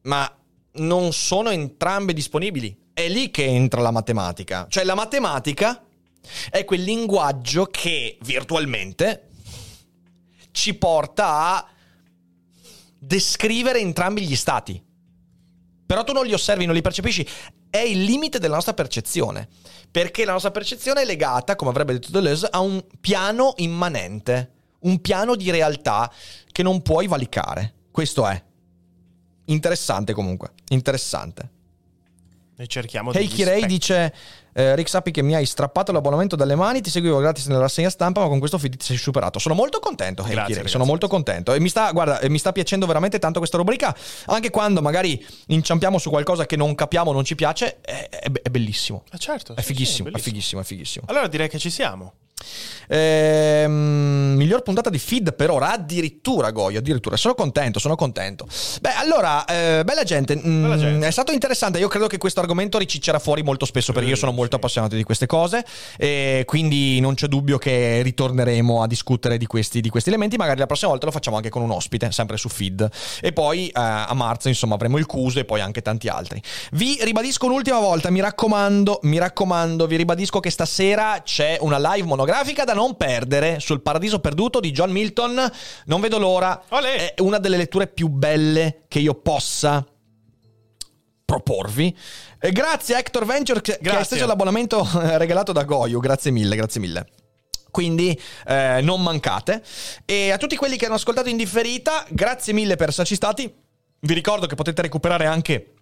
Ma non sono entrambe disponibili. È lì che entra la matematica. Cioè, la matematica è quel linguaggio che virtualmente ci porta a descrivere entrambi gli stati. Però tu non li osservi, non li percepisci. È il limite della nostra percezione. Perché la nostra percezione è legata, come avrebbe detto Deleuze, a un piano immanente. Un piano di realtà che non puoi valicare. Questo è. Interessante comunque. Interessante. E cerchiamo Hey degli Kirei specchi. dice eh, Rick sappi che mi hai strappato l'abbonamento dalle mani Ti seguivo gratis nella rassegna stampa Ma con questo feed ti sei superato Sono molto contento Hey Grazie, Kirei, ragazzi, Sono molto contento E mi sta, guarda, mi sta piacendo veramente tanto questa rubrica Anche quando magari inciampiamo su qualcosa che non capiamo Non ci piace È, è- è bellissimo Eh, certo, È sì, sì, fighissimo, è bellissimo. fighissimo, è fighissimo Allora direi che ci siamo. Ehm, miglior puntata di feed per ora, addirittura Goyo, addirittura. Sono contento, sono contento. Beh, allora, eh, bella, gente, mm, Bella gente. è stato interessante. Io credo che questo argomento riciccerà fuori molto spesso perché io sono molto appassionato di queste cose e quindi non c'è dubbio che ritorneremo a discutere di questi, di questi elementi. Magari la prossima volta lo facciamo anche con un ospite, sempre su feed. E poi eh, a marzo, insomma, avremo il Cuso e poi anche tanti altri. Vi ribadisco un'ultima volta, mi raccomando, mi raccomando, vi ribadisco che stasera c'è una live monografica da non perdere sul Paradiso Perduto di John Milton. Non vedo l'ora. Olè! È una delle letture più belle che io possa proporvi. E grazie a Hector Venture che, che ha Grazie. esteso l'abbonamento eh, regalato da Goyu. Grazie mille, grazie mille. Quindi eh, non mancate. E a tutti quelli che hanno ascoltato in differita, grazie mille per esserci stati. Vi ricordo che potete recuperare anche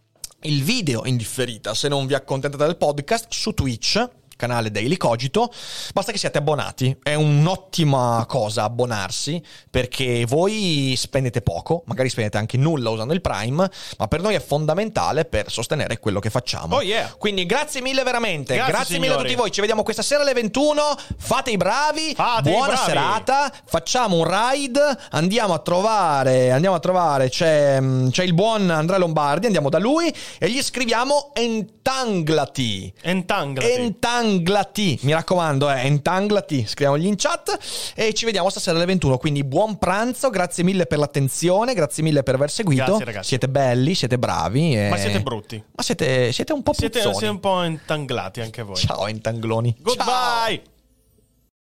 il video in differita se non vi accontentate del podcast su Twitch. Canale Daily Cogito, basta che siate abbonati. È un'ottima cosa abbonarsi perché voi spendete poco, magari spendete anche nulla usando il Prime, ma per noi è fondamentale per sostenere quello che facciamo. Oh, yeah. Quindi grazie mille veramente, Grazie, grazie, mille a tutti voi. Ci vediamo questa sera alle 21. Fate i bravi. Fate i Buona bravi. serata. Facciamo un ride. Andiamo a trovare. Andiamo a trovare. C'è, mm, c'è il buon Andrea Lombardi. Andiamo da lui e gli scriviamo Entanglati. Entanglati. Entanglati, mi raccomando, eh, entanglati, scriviamogli in chat e ci vediamo stasera alle 21. Quindi buon pranzo, grazie mille per l'attenzione, grazie mille per aver seguito. Grazie, ragazzi. Siete belli, siete bravi. e- Ma siete brutti. Ma siete, siete un po' Siete, puzzoni. siete un po' entanglati anche voi. Ciao, entangloni. Goodbye!